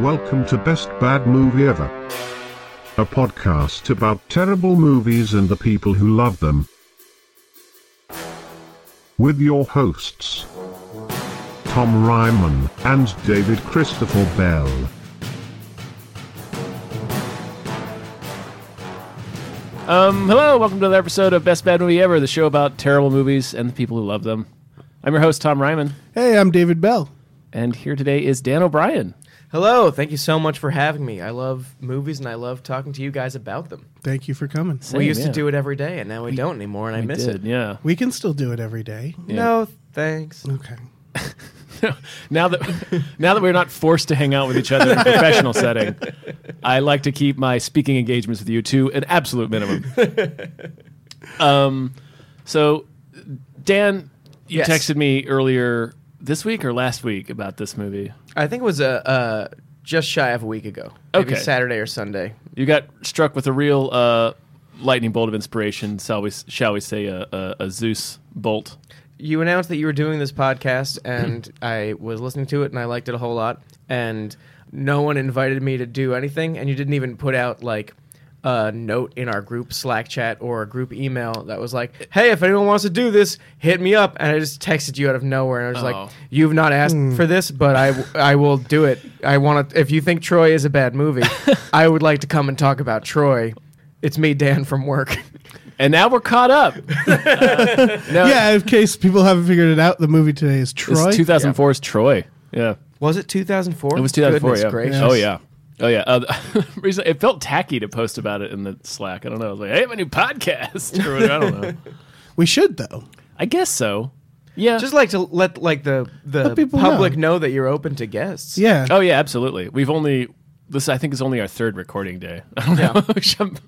Welcome to Best Bad Movie Ever. A podcast about terrible movies and the people who love them. With your hosts, Tom Reimann and David Christopher Bell. Um, hello, welcome to another episode of Best Bad Movie Ever, the show about terrible movies and the people who love them. I'm your host, Tom Reimann, Hey, I'm David Bell. and here today is Dan O'Brien. Hello, thank you so much for having me. I love movies and I love talking to you guys about them. Thank you for coming. Same, we used yeah. to do it every day and now we, don't anymore and I miss did, it. yeah. We can still do it every day. No, thanks. Okay. Now that now that we're not forced to hang out with each other in a professional setting, I like to keep my speaking engagements with you to an absolute minimum. um, so Dan, you Yes. texted me earlier this week or last week about this movie. I think it was a uh, just shy of a week ago. Maybe Okay. Saturday or Sunday. You got struck with a real uh, lightning bolt of inspiration. Shall we, shall we say a, a, a Zeus bolt? You announced that you were doing this podcast and I was listening to it and I liked it a whole lot and no one invited me to do anything and you didn't even put out like a note in our group Slack chat or a group email that was like, "Hey, if anyone wants to do this, hit me up." And I just texted you out of nowhere, and I was Oh. like, "You've not asked for this, but I I will do it. I want to. If you think Troy is a bad movie, I would like to come and talk about Troy. It's me, Dan from work. And now we're caught up. Uh, no, Yeah, in case people haven't figured it out, the movie today is Troy. It's 2004's Troy. Yeah. Was it 2004? It was 2004. Goodness yeah. gracious. Oh yeah. Oh yeah. Uh, reason it felt tacky to post about it in the Slack. I don't know. I was like, hey, I have a new podcast. Or whatever. I don't know. we should though. I guess so. Yeah. Just like to let like the the Let people public know. know. that you're open to guests. Yeah. oh yeah. Absolutely. We've only this. I think is only our third recording day. I don't know. We should-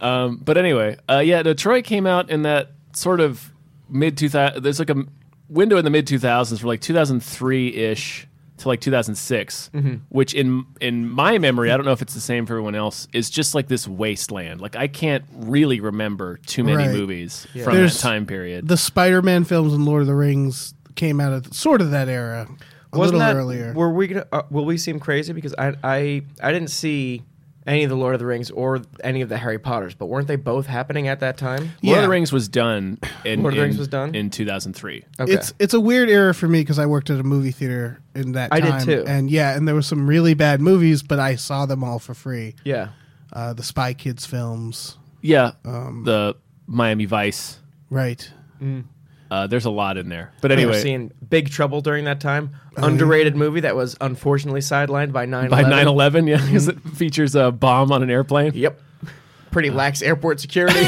um. But anyway. Uh. Yeah. The Troy came out in that sort of mid 2000. There's like a window in the mid 2000s for like 2003 ish to like 2006 which in in my memory i don't know if it's the same for everyone else is just like this wasteland like i can't really remember too many Right. movies from There's that time period The Spider-Man films and Lord of the Rings came out of sort of that era. A Wasn't little that earlier. Were we gonna? Uh, will we seem crazy because I I I didn't see any of the Lord of the Rings or any of the Harry Potters, but weren't they both happening at that time? lord of the rings was done in, Lord of the in- Rings was done? in 2003 Okay. It's it's a weird era for me because I worked at a movie theater in that I did time. too. And yeah, and there were some really bad movies, but I saw them all for free. yeah. Uh, the Spy Kids films, yeah Um, the miami vice right? Uh, there's a lot in there but Anyway, seeing Big Trouble during that time, underrated movie that was unfortunately sidelined by 9/11. by 9-11 yeah because it features a bomb on an airplane Yep. Pretty lax airport security.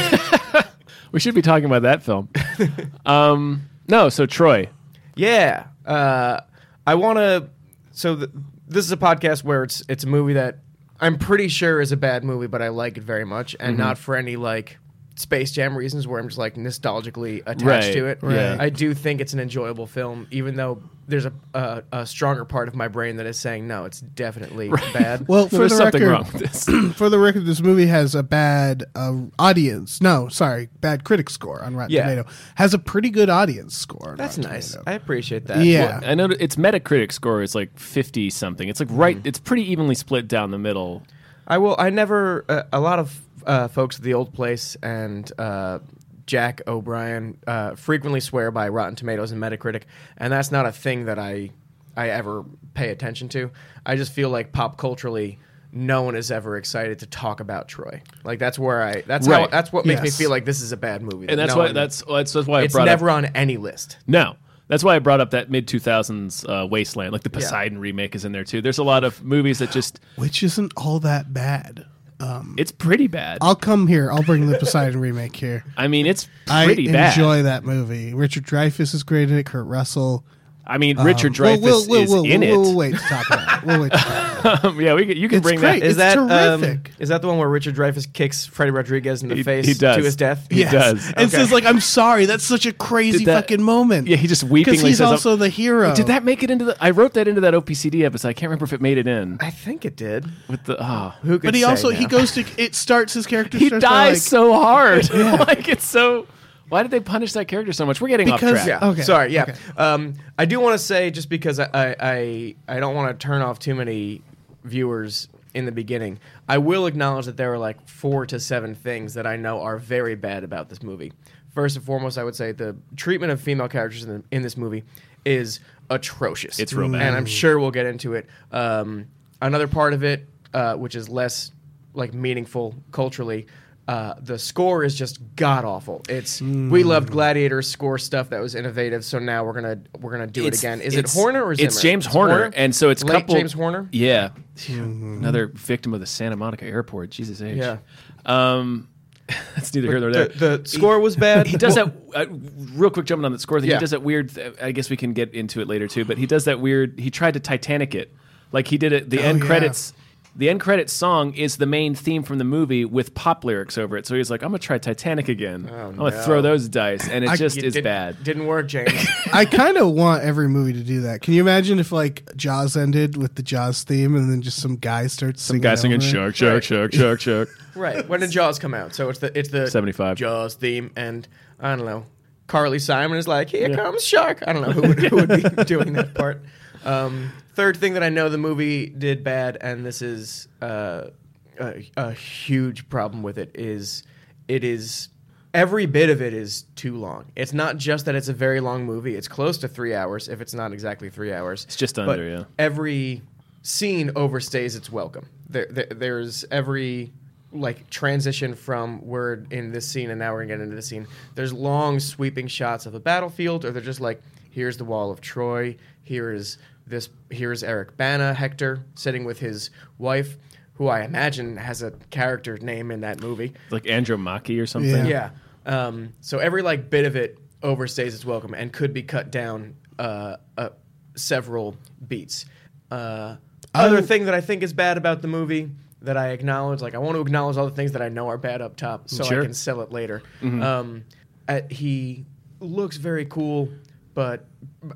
we should be talking about that film um no so troy Yeah, uh, I want to. So th- this is a podcast where it's it's a movie that I'm pretty sure is a bad movie, but I like it very much, and Mm-hmm. not for any like Space Jam reasons where I'm just like nostalgically attached Right, to it. yeah. I do think it's an enjoyable film, even though there's a, a a stronger part of my brain that is saying no, it's definitely bad. Well, No, for there's the something record, wrong with this for the record, this movie has a bad uh, audience. No, sorry, bad critic score on Rotten Yeah. Tomato. Has a pretty good audience score. On That's Rotten nice. Tomato. I appreciate that. Yeah. I know its Metacritic score is like 50 something. It's like right, it's pretty evenly split down the middle. I will. I never. Uh, a lot of uh, folks at the old place and uh, Jack O'Brien uh, frequently swear by Rotten Tomatoes and Metacritic, and that's not a thing that I I ever pay attention to. I just feel like pop culturally, no one is ever excited to talk about Troy. Like that's where I. That's how. That's what makes me feel like this is a bad movie. And that's No why one- that's that's, that's why I It's brought never up on any list. No. That's why I brought up that mid 2000s uh, Wasteland. Like the Poseidon remake is in there too. There's a lot of movies that just Which isn't all that bad. Um, it's pretty bad. I'll come here. I'll bring the Poseidon remake here. I mean, it's I pretty bad. enjoy that movie. Richard Dreyfuss is great in it. Kurt Russell. I mean, Richard Um, Dreyfuss we'll, we'll, is we'll, in we'll, it. We'll wait to talk about it. We'll wait to talk about it. yeah, we can, you can It's bring great. that. Is It's that um, terrific. is that the one where Richard Dreyfuss kicks Freddy Rodriguez in the He- face he does. to his death? He does. And says like, "I'm sorry. That's such a crazy Did that- fucking moment." Yeah, he just because weepingly he's says, also the hero. Did that make it into the? I wrote that into that OPCD episode. I can't remember if it made it in I think it did. with the. Oh. Who could But he say also he now? goes to. It starts his character. He starts by, dies like, so hard. like it's so. Why did they punish that character so much? We're getting Because- off track. Yeah. Okay, Sorry. Yeah. okay. Um, I do want to say just because I I, I, I don't want to turn off too many viewers in the beginning. I will acknowledge that there are like four to seven things that I know are very bad about this movie. First and foremost, I would say the treatment of female characters in, the, in this movie is atrocious. It's real bad. and I'm sure we'll get into it. Um, another part of it, uh, which is less like meaningful culturally. Uh, the score is just god awful. It's we loved Gladiator's score stuff that was innovative, so now we're gonna we're gonna do It's- it again. Is it Horner or Zimmer? It's James Horner, and so it's Late couple James Horner. Yeah, another victim of the Santa Monica airport. Jesus H. Yeah. Um, that's neither here nor there. The, the score was bad. he does that uh, real quick jumping on that score thing. Yeah. He does that weird. Th- I guess we can get into it later too. But he does that weird. He tried to Titanic it, like he did it. The Oh, end yeah. credits. The end credits song is the main theme from the movie with pop lyrics over it. So he's like, "I'm gonna try Titanic again. I'm gonna no. throw those dice," and it I- just You is didn't- bad. Didn't work, James. I kind of want every movie to do that. Can you imagine if like Jaws ended with the Jaws theme and then just some guy starts Some guy singing over it? shark, shark, Right. shark, shark, shark. right. When did Jaws come out? So it's the it's the 75. Jaws theme, and I don't know. Carly Simon is like, "Here comes shark." I don't know who would, who would be doing that part. Um, third thing that I know the movie did bad, and this is uh, a, a huge problem with it, is it is every bit of it is too long. It's not just that it's a very long movie; it's close to three hours, if it's not exactly three hours. It's just But under, yeah. Every scene overstays its welcome. There, there, there's every like transition from we're in this scene and now we're gonna get into this scene. There's long sweeping shots of a battlefield, or they're just like, here's the wall of Troy. Here is this. Here's Eric Bana, Hector, sitting with his wife, who I imagine has a character name in that movie. like Andromache or something. Yeah. Yeah. Um, so every like bit of it overstays its welcome and could be cut down uh, uh, several beats. Uh, other thing that I think is bad about the movie that I acknowledge, like I want to acknowledge all the things that I know are bad up top, so Sure. I can sell it later. Um, uh, he looks very cool, but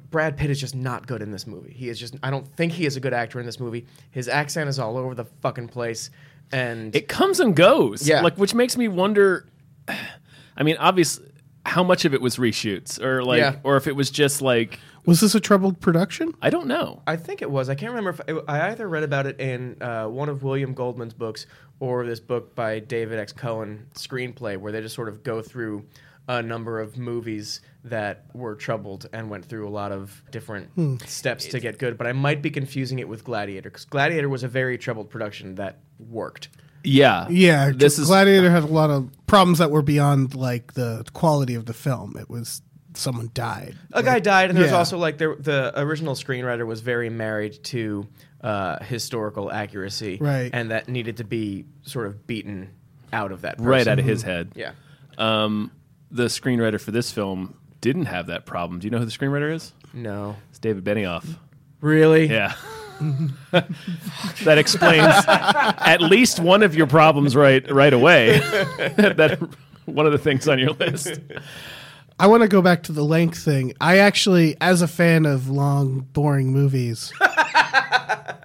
Brad Pitt is just not good in this movie. He is just. I don't think he is a good actor in this movie. His accent is all over the fucking place, and It comes and goes. Yeah. Like, which makes me wonder. I mean, obviously, how much of it was reshoots, or like, Yeah. or if it was just like, Was this a troubled production? I don't know. I think it was. I can't remember if I either read about it in uh, one of William Goldman's books or this book by David X. Cohen, screenplay, where they just sort of go through a number of movies that were troubled and went through a lot of different steps to get good. But I might be confusing it with Gladiator because Gladiator was a very troubled production that worked. Yeah, Yeah, This is Gladiator had a lot of problems that were beyond like the quality of the film. It was someone died. A guy died, and there's yeah. also like there, the original screenwriter was very married to uh, historical accuracy, Right. And that needed to be sort of beaten out of that, person. right out of his head. Yeah. Um, the screenwriter for this film didn't have that problem. Do you know who the screenwriter is? No. It's David Benioff. Really? Yeah. that explains at least one of your problems right right away. that one of the things on your list. I want to go back to the length thing. I actually, as a fan of long, boring movies,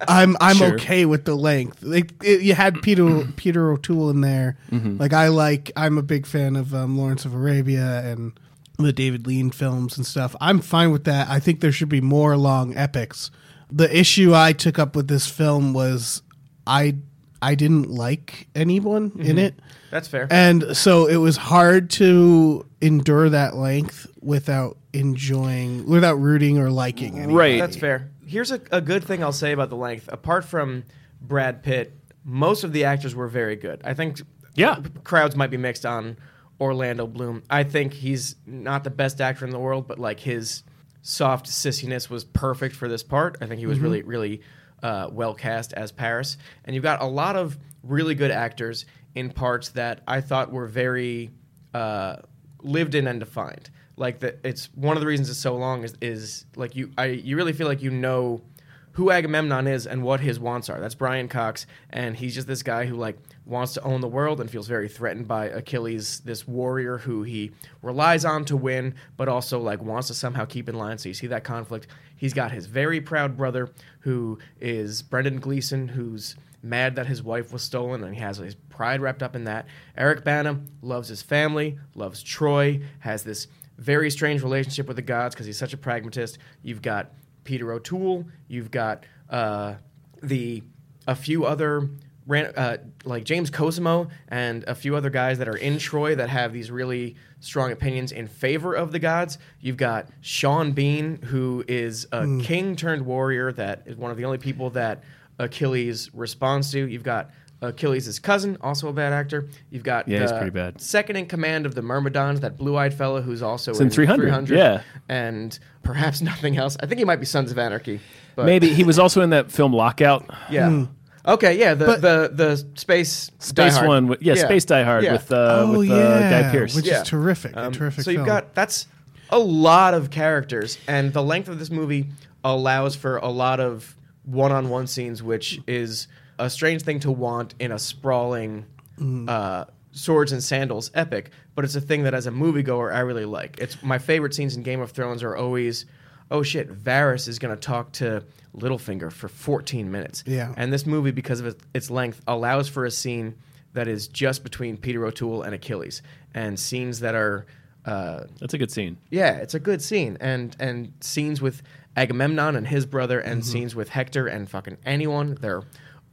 I'm I'm Sure. okay with the length. Like it, you had Peter Peter O'Toole in there. Mm-hmm. Like I like. I'm a big fan of um, Lawrence of Arabia and the David Lean films and stuff. I'm fine with that. I think there should be more long epics. The issue I took up with this film was I I didn't like anyone Mm-hmm. in it. That's fair. And so it was hard to endure that length without enjoying, without rooting or liking anybody. Right. That's fair. Here's a, a good thing I'll say about the length. Apart from Brad Pitt, most of the actors were very good. I think Yeah. crowds might be mixed on Orlando Bloom. I think he's not the best actor in the world, but like his soft sissiness was perfect for this part. I think he was really, really uh, well cast as Paris. And you've got a lot of really good actors in parts that I thought were very uh, lived in and defined. Like that, it's one of the reasons it's so long is, is like you, I, you really feel like you know who Agamemnon is and what his wants are. That's Brian Cox, and he's just this guy who like wants to own the world and feels very threatened by Achilles, this warrior who he relies on to win, but also like wants to somehow keep in line. So you see that conflict. He's got his very proud brother who is Brendan Gleeson, who's mad that his wife was stolen and he has his pride wrapped up in that. Eric Bana loves his family, loves Troy, has this very strange relationship with the gods because he's such a pragmatist. You've got Peter O'Toole, you've got uh, the a few other ran, uh, like James Cosmo and a few other guys that are in Troy that have these really strong opinions in favor of the gods. You've got Sean Bean, who is a king turned warrior that is one of the only people that Achilles responds to. You've got Achilles' cousin, also a bad actor. You've got Yeah, he's pretty bad. second in command of the Myrmidons, that blue-eyed fellow who's also in 300, yeah. and perhaps nothing else. I think he might be Sons of Anarchy. But Maybe he was also in that film Lockout. yeah. Okay, yeah, the But- the the space Die Space Hard. one, with, yeah, Space Die Hard Yeah. with uh, oh with yeah, uh, Guy Pearce. which Yeah. is terrific. Um, a terrific. so you've got that's a lot of characters, and the length of this movie allows for a lot of one-on-one scenes, which is a strange thing to want in a sprawling uh, swords and sandals epic. But it's a thing that, as a moviegoer, I really like. It's my favorite scenes in Game of Thrones are always, oh shit, Varys is going to talk to Littlefinger for 14 minutes. Yeah. and this movie, because of its- its length, allows for a scene that is just between Peter O'Toole and Achilles, and scenes that are. Uh, That's a good scene. yeah, it's a good scene, and and scenes with Agamemnon and his brother, and scenes with Hector and fucking anyone. They're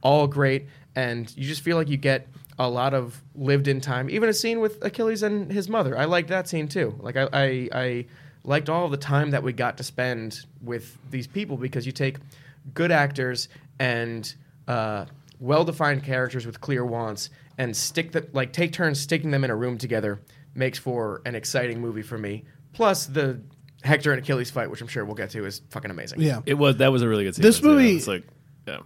all great, and you just feel like you get a lot of lived in time. Even a scene with Achilles and his mother, I liked that scene too. Like I I, I liked all the time that we got to spend with these people because you take good actors and uh, well-defined characters with clear wants and stick the like take turns sticking them in a room together makes for an exciting movie for me. Plus the Hector and Achilles fight, which I'm sure we'll get to, is fucking amazing. yeah. It was that was a really good scene. This I'd say. movie- It's like yeah.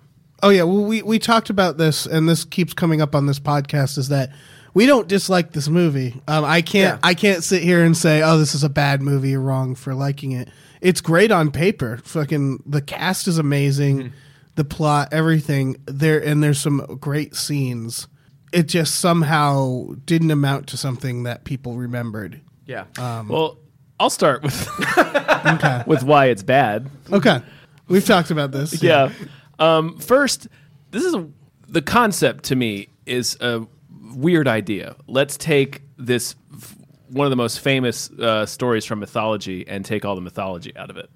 Oh yeah, well we we talked about this, and this keeps coming up on this podcast. Is that we don't dislike this movie. Um, I can't Yeah. I can't sit here and say, oh, this is a bad movie. You're wrong for liking it. It's great on paper. Fucking the cast is amazing, Mm-hmm. the plot, everything there, and there's some great scenes. It just somehow didn't amount to something that people remembered. Yeah. Well, I'll start with Okay, with why it's bad. okay, we've talked about this. yeah. Um, first, this is a, the concept to me is a weird idea. Let's take this one of the most famous uh, stories from mythology and take all the mythology out of it.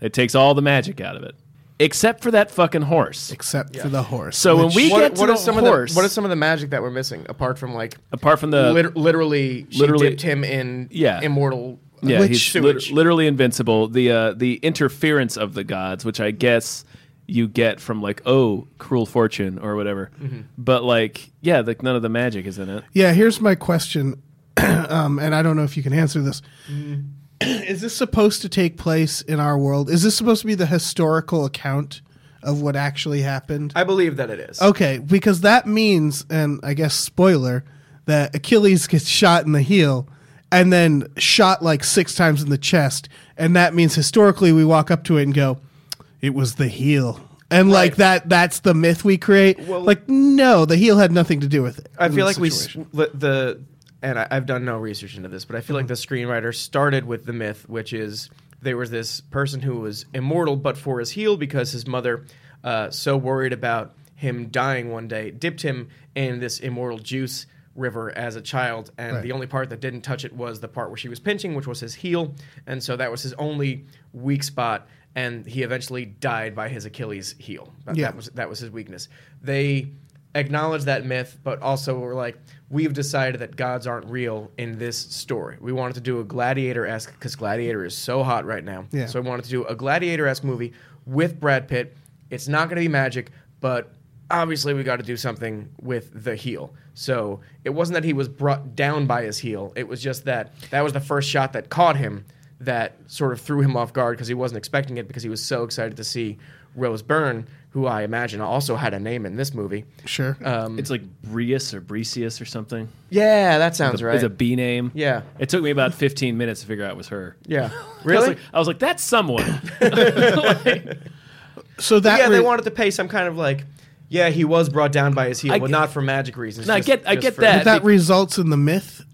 It takes all the magic out of it, except for that fucking horse. except for the horse. So when we what, get to what the some horse, of the what is some of the magic that we're missing apart from like apart from the lit- literally she literally- dipped him in Yeah. immortal Yeah, Which- he's lit- literally invincible. The uh, the interference of the gods, which I guess you get from like oh cruel fortune or whatever. Mm-hmm. But like yeah, like none of the magic is in it. Yeah, here's my question, um, and I don't know if you can answer this. Mm-hmm. Is this supposed to take place in our world? Is this supposed to be the historical account of what actually happened? I believe that it is. Okay, because that means, and I guess spoiler, that Achilles gets shot in the heel and then shot like six times in the chest, and that means historically we walk up to it and go, "It was the heel." And like that that's the myth we create. Well- like no, the heel had nothing to do with it. I feel like we s- situation. the, the and I, I've done no research into this, but I feel like the screenwriter started with the myth, which is there was this person who was immortal, but for his heel because his mother, uh, so worried about him dying one day, dipped him in this immortal juice river as a child, and Right. the only part that didn't touch it was the part where she was pinching, which was his heel, and so that was his only weak spot. And he eventually died by his Achilles heel. That, Yeah. that was that was his weakness. They acknowledge that myth, but also we're like, we've decided that gods aren't real in this story. We wanted to do a gladiator esque because Gladiator is so hot right now. Yeah. So we wanted to do a gladiator esque movie with Brad Pitt. It's not going to be magic, but obviously we got to do something with the heel. So it wasn't that he was brought down by his heel. It was just that that was the first shot that caught him that sort of threw him off guard because he wasn't expecting it because he was so excited to see Rose Byrne, who I imagine also had a name in this movie. Sure. Um, It's like Brius or Brecius or something. yeah, that sounds right. It's a B name. Yeah. It took me about 15 minutes to figure out it was her. yeah. I was Really? like, I was like that's someone. Like, So that yeah, they re- wanted to pay some kind of like, yeah, he was brought down by his heel, I but not for magic reasons. No, I get- I get for- that. But that results in the myth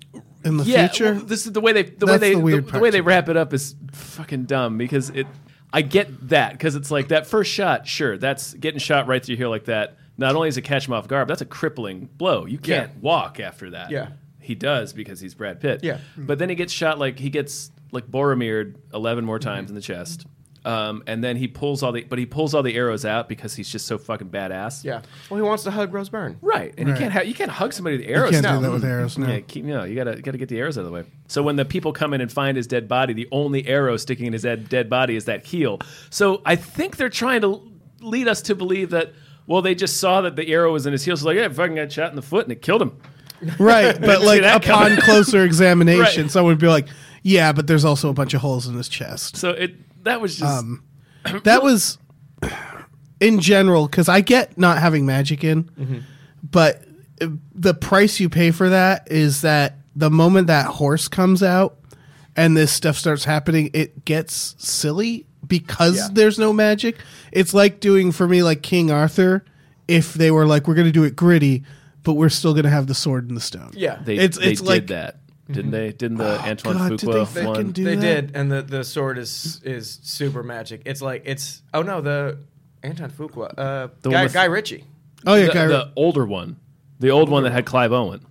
in the yeah, future. well, this is the way they the way they the the, part way they wrap it up is fucking dumb because it. I get that because it's like that first shot. Sure, that's getting shot right through here like that. Not only is it catch him off guard, but that's a crippling blow. You can't Yeah. walk after that. Yeah. he does because he's Brad Pitt. Yeah. but then he gets shot like he gets like Boromired eleven more times mm-hmm. in the chest. Um, and then he pulls all the, but he pulls all the arrows out because he's just so fucking badass. yeah. Well, he wants to hug Rose Byrne. Right, and Right. you can't ha- you can't hug somebody with arrows. you can't now. do that with arrows. No. Yeah, keep no. You gotta gotta get the arrows out of the way. So when the people come in and find his dead body, the only arrow sticking in his dead, dead body is that heel. So I think they're trying to lead us to believe that. Well, they just saw that the arrow was in his heel, so like, yeah, fucking got shot in the foot and it killed him. Right, but like that upon coming. closer examination, Right. someone would be like, "Yeah, but there's also a bunch of holes in his chest." So it that was just Um, That was, in general, because I get not having magic in, Mm-hmm. but uh, the price you pay for that is that the moment that horse comes out and this stuff starts happening, it gets silly because Yeah. there's no magic. It's like doing for me like King Arthur. If they were like, we're going to do it gritty, but we're still going to have the sword and the stone. Yeah. they it's- they it's did like- that, didn't they? Didn't the Antoine God, did they Fuqua fucking one? do they that? did, and the, the sword is is super magic. It's like it's oh no the Antoine Fuqua, uh, The Guy, with- Guy Ritchie. Oh yeah, the, Guy- the older one, the old one that had Clive Owen.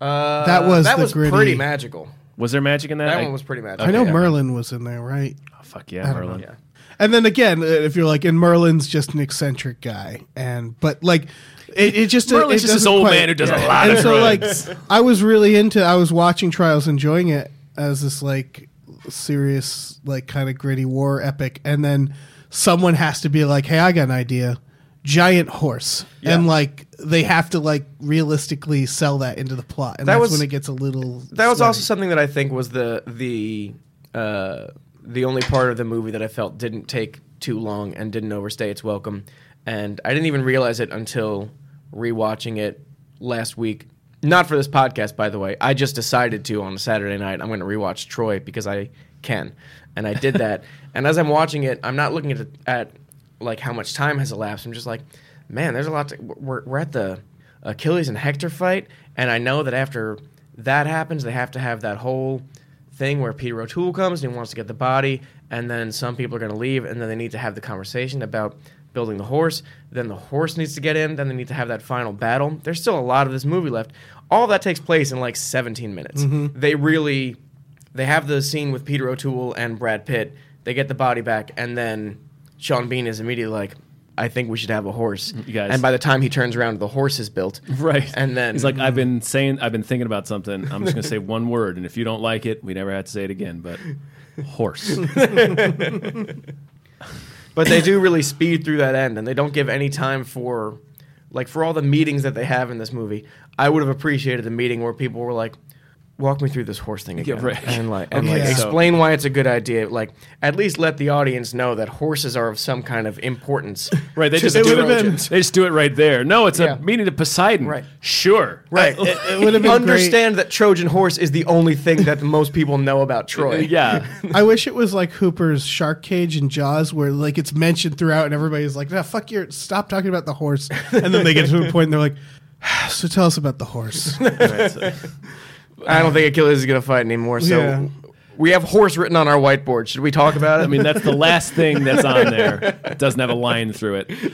Uh, That was that the was gritty- pretty magical. Was there magic in that? That I- one was pretty magical. I know okay. Merlin was in there, right? Oh, fuck yeah, Merlin. Yeah. And then again, uh, if you're like, and Merlin's just an eccentric guy, and but like, it, it just Merlin's it just this old quite- man who does a Yeah. lot and of so drugs. like, I was really into. I was watching Trials, enjoying it as this like serious, like kind of gritty war epic, and then someone has to be like, "Hey, I got an idea." Giant horse, Yeah. and like they have to like realistically sell that into the plot, and That that's was- when it gets a little. That was also something that I think was the the uh, the only part of the movie that I felt didn't take too long and didn't overstay its welcome. And I didn't even realize it until rewatching it last week. Not for this podcast, by the way. I just decided to on a Saturday night. I'm going to rewatch Troy because I can, and I did that. and as I'm watching it, I'm not looking at at like how much time has elapsed. I'm just like, man, there's a lot. To, we're we're at the Achilles and Hector fight, and I know that after that happens, they have to have that whole thing where Peter O'Toole comes and he wants to get the body, and then some people are going to leave, and then they need to have the conversation about building the horse. Then the horse needs to get in. Then they need to have that final battle. There's still a lot of this movie left. All that takes place in like 17 minutes. Mm-hmm. They really, they have the scene with Peter O'Toole and Brad Pitt. They get the body back, and then Sean Bean is immediately like, "I think we should have a horse." You guys- And by the time he turns around, the horse is built. Right. And then he's like, I've been saying, I've been thinking about something. I'm just going to say one word, and if you don't like it, we never have to say it again. But horse. but they do really speed through that end and they don't give any time for like for all the meetings that they have in this movie. I would have appreciated the meeting where people were like walk me through this horse thing again right. and like and Okay, like so- explain why it's a good idea like at least let the audience know that horses are of some kind of importance Right. They to just the do would've it. been- They just do it right there. No, it's Yeah. a meeting to Poseidon. Right. Sure. right It, it would have been understand that trojan horse is the only thing that most people know about troy Yeah. I wish it was like Hooper's Shark Cage and Jaws, where like it's mentioned throughout, and everybody's like, "Nah, fuck your, stop talking about the horse." And then they get to a point, and they're like, ah, "So tell us about the horse." I don't think achilles is going to fight anymore so Yeah. we have horse written on our whiteboard should we talk about it I mean, that's the last thing that's on there. It doesn't have a line through it.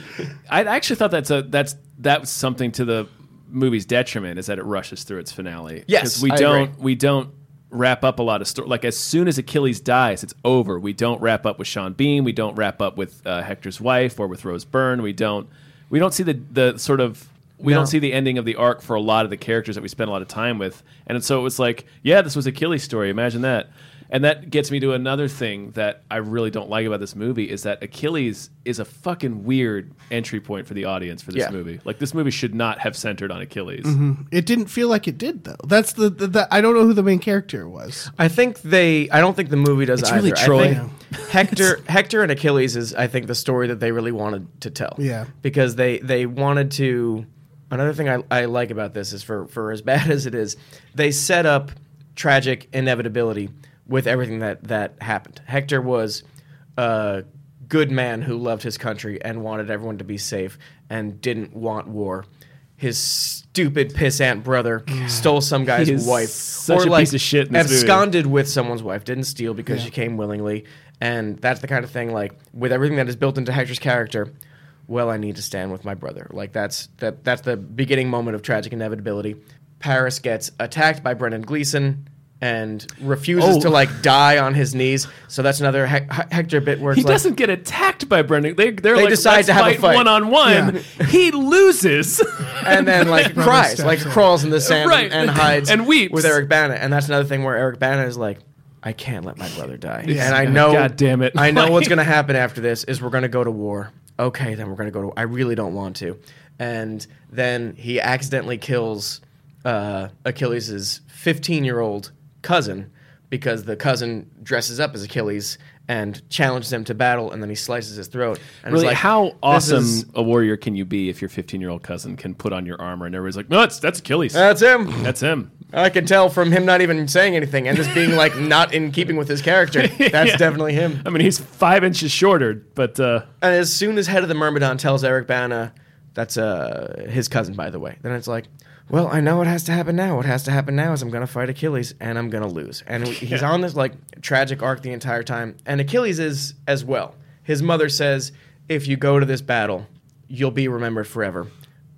I actually thought that's a that's that's something to the movie's detriment is that it rushes through its finale. Yes, we I don't agree. we don't wrap up a lot of story. Like as soon as Achilles dies, it's over. We don't wrap up with Sean Bean. We don't wrap up with uh, Hector's wife or with Rose Byrne. We don't we don't see the the sort of we No. don't see the ending of the arc for a lot of the characters that we spend a lot of time with. And so it was like, yeah, this was Achilles' story. Imagine that. And that gets me to another thing that I really don't like about this movie is that Achilles is a fucking weird entry point for the audience for this Yeah. movie. Like this movie should not have centered on Achilles. Mm-hmm. it didn't feel like it did though. That's the, the, the I don't know who the main character was. I think they. I don't think the movie does It's either. really I Troy. think Hector, Hector and Achilles is, I think, the story that they really wanted to tell. Yeah. because they they wanted to. Another thing I, I like about this is for for as bad as it is, they set up tragic inevitability with everything that that happened. Hector was a good man who loved his country and wanted everyone to be safe and didn't want war. His stupid pissant brother stole some guy's wife, such a piece of shit in this movie. absconded with someone's wife, didn't steal because she came willingly, and that's the kind of thing. Like with everything that is built into Hector's character, well, I need to stand with my brother. Like that's that that's the beginning moment of tragic inevitability. Paris gets attacked by Brendan Gleeson and refuses Oh. to like die on his knees. So that's another Hec- Hector bit where He like, doesn't get attacked by Brendan. They they're They like decide "Let's to have a fight." one on one. He loses. and then like cries, like crawls in the sand Right. and hides And weeps. with Eric Bana. And that's another thing where Eric Bana is like, I can't let my brother die. Yeah. And I know, God damn it. I know Like- what's going to happen after this is we're going to go to war. Okay, then we're going to go to. I really don't want to. And then he accidentally kills uh, Achilles' 15 year old cousin because the cousin dresses up as Achilles and challenges him to battle, and then he slices his throat. And it's really, like, how awesome is- a warrior can you be if your 15 year old cousin can put on your armor and everybody's like, no, that's that's Achilles. That's him. that's him. I can tell from him not even saying anything and just being like not in keeping with his character. That's Yeah. definitely him. I mean, he's five inches shorter, but uh, And as soon as head of the Myrmidon tells Eric Bana, that's uh, his cousin, by the way, then it's like, well, I know what has to happen now. What has to happen now is I'm going to fight Achilles and I'm going to lose. And he's on this like tragic arc the entire time. And Achilles is as well. His mother says, if you go to this battle, you'll be remembered forever,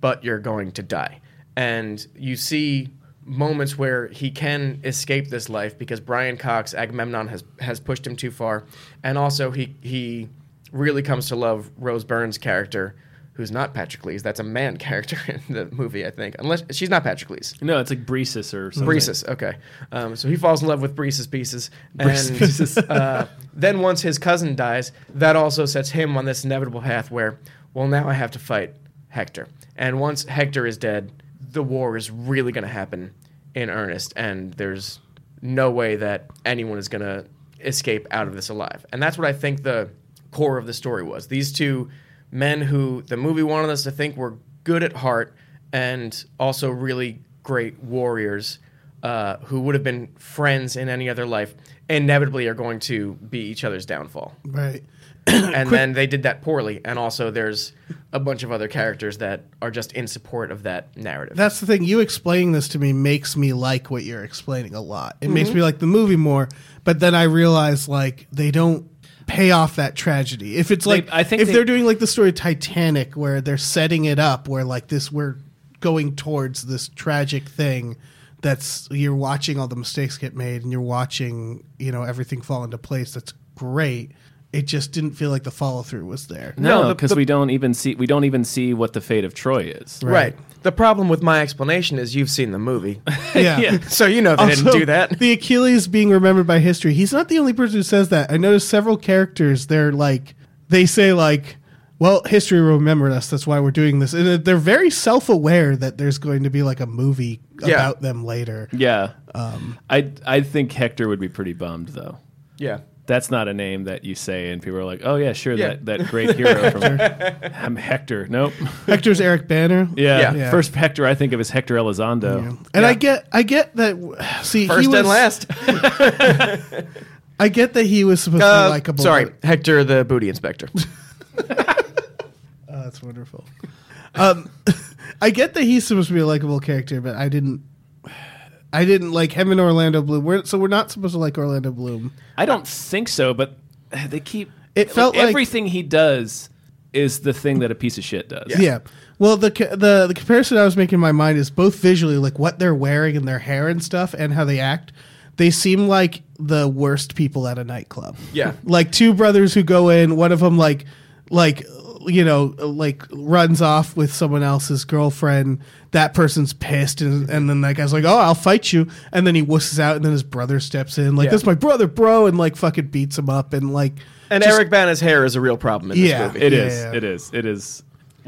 but you're going to die. And you see moments where he can escape this life because Brian Cox, Agamemnon, has has pushed him too far, and also he he really comes to love Rose Byrne's character, who's not Patroclus. That's a man character in the movie, I think. Unless she's not Patroclus. no, it's like Bresis or something. Bresis, okay. Um, so he falls in love with Bresis pieces, and Bresis. uh, then once his cousin dies, that also sets him on this inevitable path where, well, now I have to fight Hector, and once Hector is dead, the war is really going to happen in earnest, and there's no way that anyone is going to escape out of this alive, and that's what I think the core of the story was. These two men who the movie wanted us to think were good at heart and also really great warriors uh, who would have been friends in any other life inevitably are going to be each other's downfall. Right. and then they did that poorly. And also, there's a bunch of other characters that are just in support of that narrative. That's the thing. You explaining this to me makes me like what you're explaining a lot. It Mm-hmm. makes me like the movie more. But then I realize like they don't pay off that tragedy. If it's like I think if they- they, are doing like the story of Titanic where they're setting it up where like this we're going towards this tragic thing that's you're watching all the mistakes get made and you're watching, you know, everything fall into place. That's great. It just didn't feel like the follow through was there. No, No, the- because the- we don't even see we don't even see what the fate of Troy is. right. The problem with my explanation is you've seen the movie. Yeah. Yeah. so you know they didn't do that. The Achilles being remembered by history. He's not the only person who says that. I noticed several characters. They're like they say like, "Well, history will remember us. That's why we're doing this." And they're very self-aware that there's going to be like a movie Yeah. about them later. Yeah. Um, I I think Hector would be pretty bummed though. Yeah. That's not a name that you say and people are like, oh yeah, sure, Yeah. that, that great hero from I'm Hector. Nope. Hector's Eric Bana. Yeah. Yeah. Yeah. First Hector I think of is Hector Elizondo. And Yeah. I get, I get that. See, he First was, and last. I get that he was supposed to Uh, be likable. sorry, but- Hector the booty inspector. Oh, that's wonderful. um, I get that he's supposed to be a likable character, but I didn't. I didn't like him and Orlando Bloom. We're, so we're not supposed to like Orlando Bloom. I don't think so, but they keep It felt like- everything he does is the thing that a piece of shit does. Yeah. Well, the ca- the the comparison I was making in my mind is both visually, like what they're wearing and their hair and stuff, and how they act. They seem like the worst people at a nightclub. Yeah. like two brothers who go in. One of them like like you know like runs off with someone else's girlfriend. That person's pissed, and, and then that guy's like, "Oh, I'll fight you," and then he wusses out, and then his brother steps in, like, Yeah. "That's my brother, bro," and like fucking beats him up, and like And just- Eric Bana's hair is a real problem in this Yeah. movie. It is. Yeah. It is. It is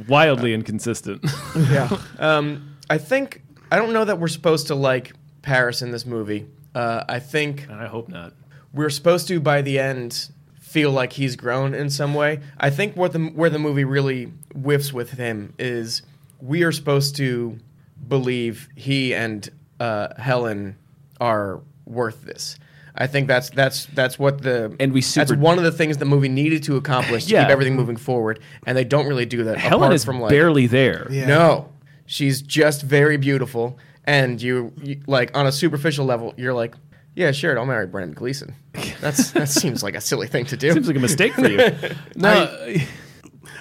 wildly inconsistent. yeah. Um, I think I don't know that we're supposed to like Paris in this movie. Uh, I think I hope not. we're supposed to by the end feel like he's grown in some way. I think what the where the movie really whiffs with him is we are supposed to believe he and uh, Helen are worth this. I think that's that's that's what the And we super, that's one of the things the movie needed to accomplish to Yeah. keep everything moving forward, and they don't really do that. Helen apart is from like barely there. Yeah. no, she's just very beautiful, and you, you like on a superficial level, you're like, yeah, sure, I'll marry Brendan Gleeson. That's that seems like a silly thing to do. Seems like a mistake for you. no,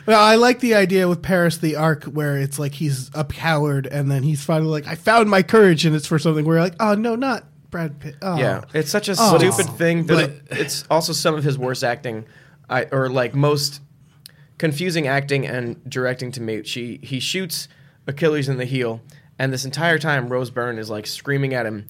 Well, I like the idea with Paris the Arc where it's like he's a coward and then he's finally like, I found my courage and it's for something where you're like, oh, no, not Brad Pitt. Oh. Yeah, it's such a Oh. stupid thing But- it's also some of his worst acting, I, or like most confusing acting and directing to me. She he shoots Achilles in the heel, and this entire time Rose Byrne is like screaming at him,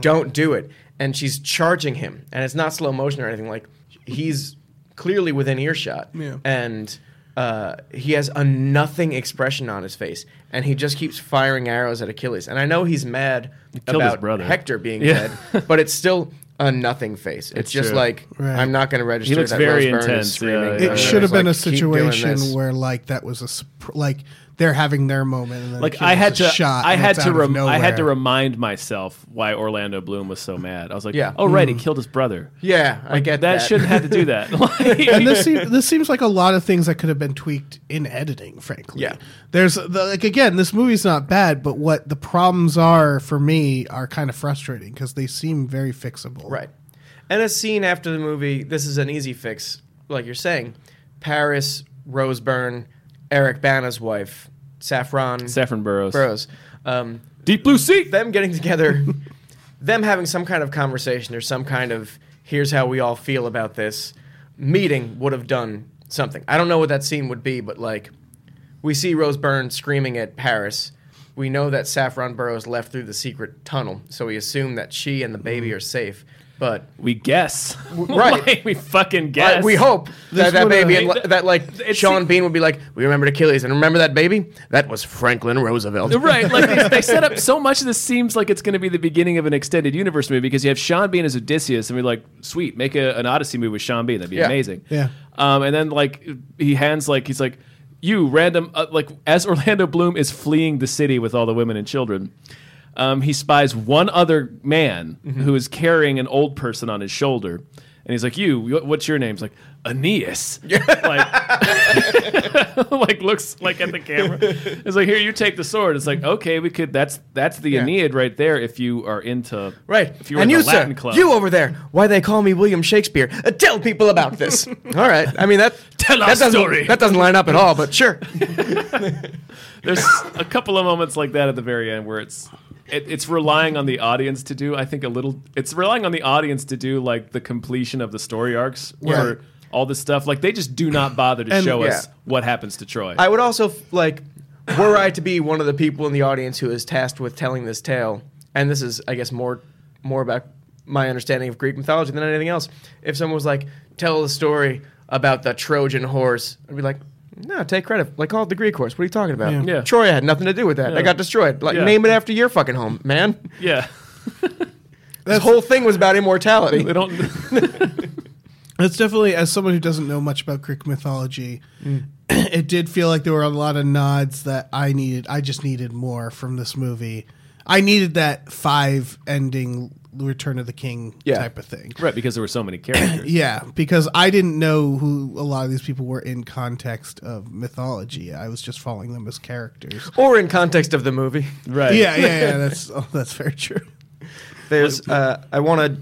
"Don't, do it!" And she's charging him, and it's not slow motion or anything. Like he's clearly within earshot, Yeah. and. Uh, he has a nothing expression on his face, and he just keeps firing arrows at Achilles. And I know he's mad killed his about brother. Hector being Yeah. dead, but it's still a nothing face. It's, It's just true. like Right. I'm not going to register. He looks that very Rose intense, Is screaming. yeah, It yeah. And should have been like, a situation where like that was a sup- like they're having their moment and then like I had to, shot I had to, rem- I had to remind myself why Orlando Bloom was so mad. I was like, Yeah. oh right, he mm. killed his brother. yeah, I get that, that. shouldn't have to do that. and this seems, this seems like a lot of things that could have been tweaked in editing. Frankly, Yeah. There's the, like again, this movie's not bad, but what the problems are for me are kind of frustrating because they seem very fixable. right. And a scene after the movie. This is an easy fix, like you're saying. Paris, Rose Byrne, Eric Bana's wife, Saffron Saffron Burrows. Burrows. Um, Deep Blue Sea. them getting together, them having some kind of conversation or some kind of here's how we all feel about this meeting would have done something. I don't know what that scene would be, but like we see Rose Byrne screaming at Paris. We know that Saffron Burrows left through the secret tunnel, so we assume that she and the baby are safe. But We guess. right. Like, we fucking I- guess. we hope that that baby and It- that like Sean seem- Bean would be like, we remembered Achilles, and remember that baby? That was Franklin Roosevelt. Right, like they, they set up so much of this seems like it's going to be the beginning of an extended universe movie because you have Sean Bean as Odysseus, and we're like, sweet, make a, an Odyssey movie with Sean Bean, that'd be Yeah. amazing. Yeah. Um, and then like he hands like he's like, you random uh, like as Orlando Bloom is fleeing the city with all the women and children. Um, he spies one other man Mm-hmm. who is carrying an old person on his shoulder, and he's like, "You, what's your name?" He's like, Aeneas. like, like looks like at the camera. It's like, here, you take the sword. It's like, okay, we could. That's that's the Yeah. Aeneid right there. If you are into Right. if you're and in you, the Latin sir, club, you over there, why they call me William Shakespeare? Uh, tell people about this. all right. I mean that Tell that our doesn't, story. That doesn't line up at all, but sure. There's a couple of moments like that at the very end where it's it, it's relying on the audience to do. I think a little. It's relying on the audience to do like the completion of the story arcs where Right. all this stuff. Like they just do not bother to And- show yeah. us what happens to Troy. I would also f- like, were I to be one of the people in the audience who is tasked with telling this tale, and this is, I guess, more more about my understanding of Greek mythology than anything else. If someone was like, tell the story about the Trojan horse, I'd be like. No, take credit. Like, call it the Greek horse. What are you talking about? Yeah. Yeah. Troy had nothing to do with that. Yeah. I got destroyed. Like, Yeah. name it after your fucking home, man. yeah, This whole thing was about immortality. they don't. It's definitely as someone who doesn't know much about Greek mythology, mm. it did feel like there were a lot of nods that I needed. I just needed more from this movie. I needed that five ending Return of the King Yeah. type of thing. right, because there were so many characters. Yeah, because I didn't know who a lot of these people were in context of mythology. I was just following them as characters. or in context of the movie. Right. Yeah, yeah, yeah. That's oh, that's very true. There's, uh, I want to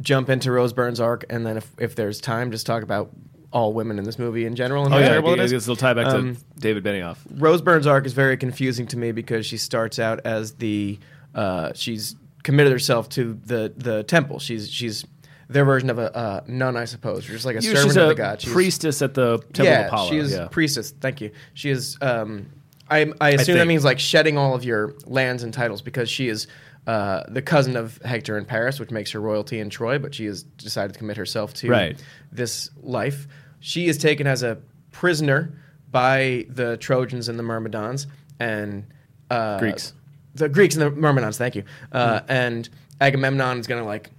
jump into Rose Byrne's arc, and then if, if there's time, just talk about all women in this movie in general and Oh how yeah, terrible it I guess it'll tie back Um, to David Benioff. Rose Byrne's arc is very confusing to me because she starts out as the uh, she's committed herself to the the temple. She's she's their version of a uh, nun, I suppose, or just like a servant she's of the god. She's, priestess at the Temple yeah, of Apollo. she is yeah. priestess. Thank you. She is. Um, I I assume that means like shedding all of your lands and titles because she is. Uh, the cousin of Hector in Paris, which makes her royalty in Troy, but she has decided to commit herself to Right. this life. She is taken as a prisoner by the Trojans and the Myrmidons and uh, Greeks. The Greeks and the Myrmidons. Thank you. Uh, And Agamemnon is gonna like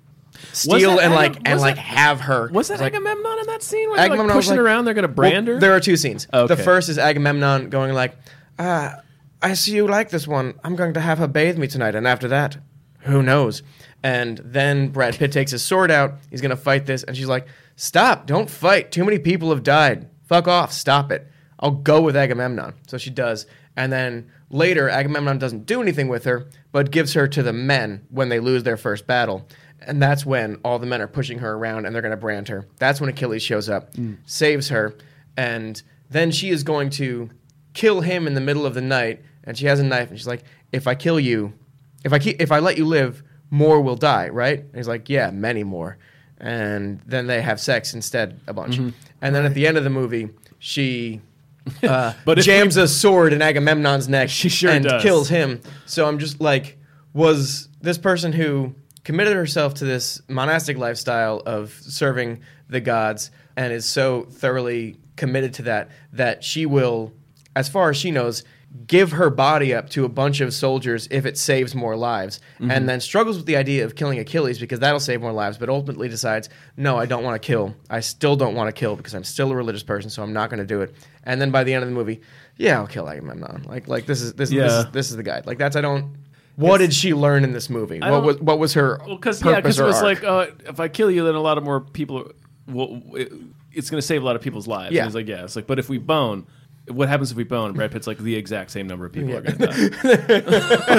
steal Hmm. and Agam- like and was like that- have her. Was that like, Agamemnon in that scene? Where they're like Agamemnon was pushing like- around, they're gonna brand well, her. There are two scenes. Okay. The first is Agamemnon going like, uh, "I see you like this one. I'm going to have her bathe me tonight." And after that, who knows? And then Brad Pitt takes his sword out. He's gonna fight this, and she's like, "Stop! Don't fight. Too many people have died. Fuck off. Stop it. I'll go with Agamemnon." So she does, and then later Agamemnon doesn't do anything with her, but gives her to the men when they lose their first battle. And that's when all the men are pushing her around and they're going to brand her. That's when Achilles shows up, saves her, and then she is going to kill him in the middle of the night. And she has a knife, and she's like, "If I kill you, if I keep, if I let you live, more will die, right?" And he's like, "Yeah, many more." And then they have sex instead, a bunch. Mm-hmm. And then at the end of the movie, she uh, But jams a sword in Agamemnon's neck She sure and does. kills him. So I'm just like, was this person who committed herself to this monastic lifestyle of serving the gods and is so thoroughly committed to that that she will, as far as she knows, give her body up to a bunch of soldiers if it saves more lives, Mm-hmm. and then struggles with the idea of killing Achilles because that'll save more lives, but ultimately decides, no, I don't want to kill. I still don't want to kill because I'm still a religious person, so I'm not going to do it. And then by the end of the movie, yeah, I'll kill Agamemnon. Like, like this is this, this Yeah. is this is the guy. Like that's I don't. What did she learn in this movie? What was what was her? Well, because yeah, because it was arc? like, uh, if I kill you, then a lot of more people. Will, it, it's going to save a lot of people's lives. Yeah. And he's like, yeah. It's like, but if we bone, what happens if we bone? And Brad Pitt's like, the exact same number of people are going to die.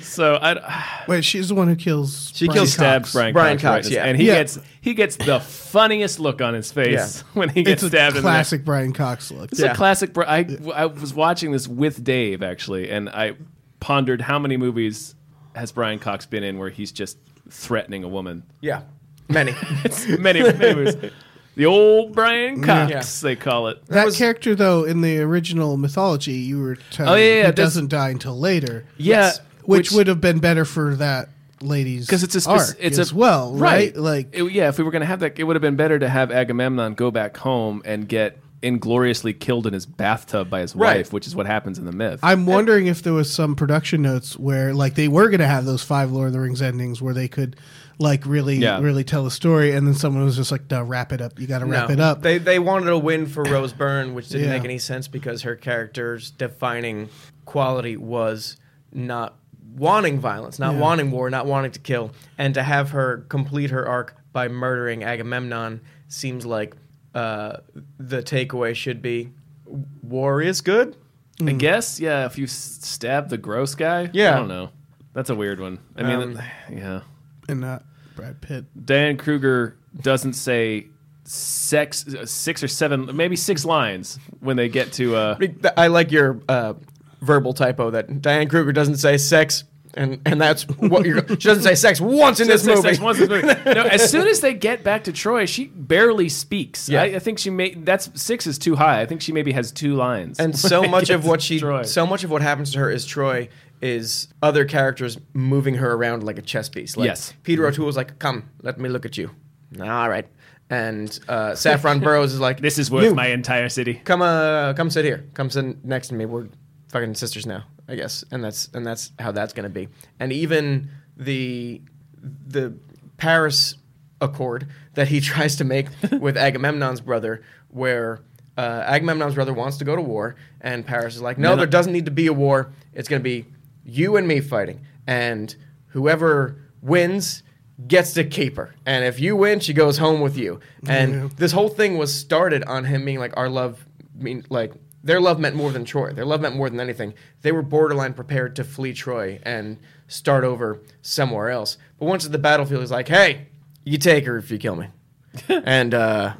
so I, Wait, she's the one who kills. She Brian kills Cox. stabs Brian, Brian Cox, right Cox, in yeah. and he Yeah. gets he gets the funniest look on his face Yeah. when he gets It's a stabbed. in the neck. classic Brian Cox look. It's Yeah. a classic. I I was watching this with Dave actually, and I pondered how many movies has Brian Cox been in where he's just threatening a woman. yeah, many. It's many many movies. The old Brian Cox, Yeah. they call it. That was- character, though, in the original mythology, you were telling Oh, yeah, yeah, he that's- doesn't die until later. Yeah, which, would have been better for that lady's because it's a arc it's as a well, right? right. Like It- yeah, if we were gonna have that, it would have been better to have Agamemnon go back home and get ingloriously killed in his bathtub by his Right. wife, which is what happens in the myth. I'm wondering if there was some production notes where like they were going to have those five Lord of the Rings endings where they could like really Yeah. really tell a story, and then someone was just like, "No, wrap it up. You got to wrap No. it up." They they wanted a win for Rose Byrne, which didn't Yeah. make any sense because her character's defining quality was not wanting violence, not Yeah. wanting war, not wanting to kill, and to have her complete her arc by murdering Agamemnon seems like uh, the takeaway should be war is good. I guess, yeah. If you stab the gross guy, Yeah. I don't know. That's a weird one. I mean, Um, yeah. And not Brad Pitt. Dan Kruger doesn't say sex uh, six or seven, maybe six lines when they get to. Uh, I like your uh, verbal typo that Diane Kruger doesn't say sex, and and that's what you're. She doesn't say sex once in this movie. sex, once in this movie. No, as soon as they get back to Troy, she barely speaks. Yeah. I, I think she may. That's six is too high. I think she maybe has two lines. and so much of what she Troy. so much of what happens to her is troy is other characters moving her around like a chess piece. Like Yes. peter o'toole was like come let me look at you. All right. And uh, saffron burrows is like This is worth "You, my entire city. come uh come sit here. Come sit next to me. We're fucking sisters now i guess. And that's and that's how that's gonna be. And even the the paris accord that he tries to make with agamemnon's brother where uh, agamemnon's brother wants to go to war and paris is like no No, no. there doesn't need to be a war. It's gonna be you and me fighting and whoever wins gets to keep her and if you win she goes home with you and Yeah. this whole thing was started on him being like our love mean like their love meant more than Troy. Their love meant more than anything. They were borderline prepared to flee Troy and start over somewhere else. But once at the battlefield, he's like, "Hey, you take her if you kill me," and uh,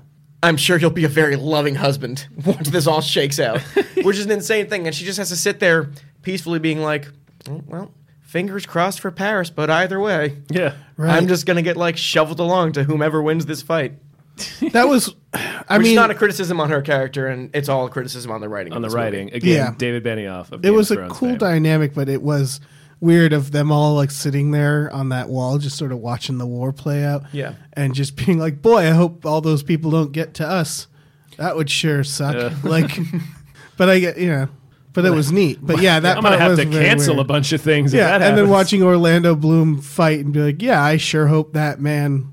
I'm sure you'll be a very loving husband once this all shakes out. Which is an insane thing, and she just has to sit there peacefully, being like, "Oh, Oh, "Well, fingers crossed for Paris, but either way." Yeah. Right. I'm just gonna get like shoveled along to whomever wins this fight. That was, I Which mean, is not a criticism on her character, and it's all a criticism on the writing. On the this movie. writing again, Yeah. David Benioff. Of it Game was of a cool fame. dynamic, but it was weird of them all like sitting there on that wall, just sort of watching the war play out. Yeah. and just being like, "Boy, I hope all those people don't get to us. That would sure suck." Yeah. Like, but I get you know, but it was neat. But yeah, that I'm gonna part have was to very cancel weird. a bunch of things. if Yeah, that and then watching Orlando Bloom fight and be like, "Yeah, I sure hope that man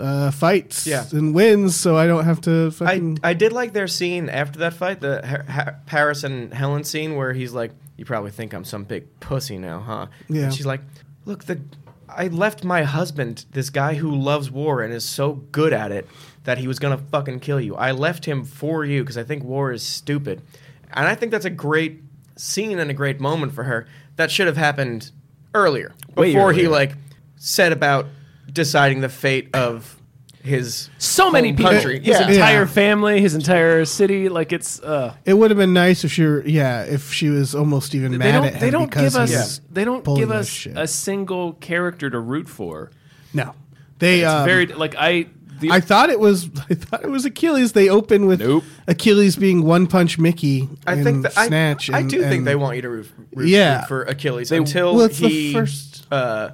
uh, fights Yeah. and wins, so I don't have to I, fucking." I did like their scene after that fight, the ha- ha- Paris and Helen scene, where he's like, you probably think I'm some big pussy now, huh? Yeah. And she's like, look, the I left my husband, this guy who loves war and is so good at it that he was gonna fucking kill you. I left him for you because I think war is stupid, and I think that's a great scene and a great moment for her. That should have happened earlier, Way before he like set about deciding the fate of his So many home people, country. his Yeah. entire Yeah. family, his entire city. Like it's uh, It would have been nice if she were, yeah, if she was almost even they mad at him they don't because give us he's they don't give us shit. a single character to root for. no. They It's um, very like I. The, I thought it was I thought it was Achilles. They open with Nope. Achilles being one punch Mickey. I in think that I, Snatch. I and- do think and- they want you to root, root, Yeah. for Achilles They- until Well, it's the he first- uh,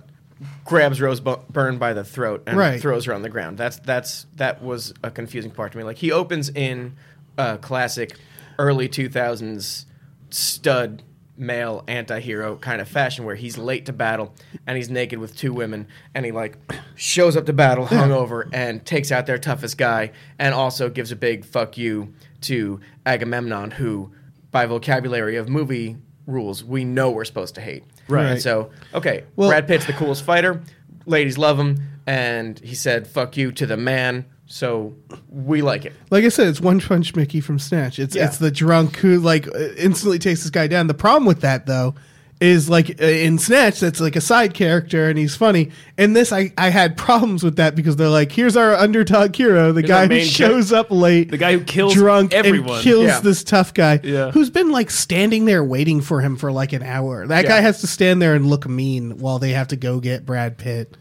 grabs Rose Bu- Byrne by the throat and Right. throws her on the ground. That's that's that was a confusing part to me. Like he opens in uh, classic early two thousands stud male anti-hero kind of fashion where he's late to battle and he's naked with two women and he like shows up to battle hungover and takes out their toughest guy and also gives a big fuck you to Agamemnon who by vocabulary of movie rules we know we're supposed to hate. Right. And so, okay, Well- Brad Pitt's the coolest fighter. Ladies love him and he said fuck you to the man. So we like it. Like I said, it's one punch Mickey from Snatch. It's Yeah. it's the drunk who like uh, instantly takes this guy down. The problem with that though is like uh, in Snatch, that's like a side character and he's funny. In this, I I had problems with that because they're like, here's our underdog hero, the Here's our guy who main shows up late, the guy who kills drunk everyone. and kills Yeah. this tough guy Yeah. who's been like standing there waiting for him for like an hour. That Yeah. guy has to stand there and look mean while they have to go get Brad Pitt.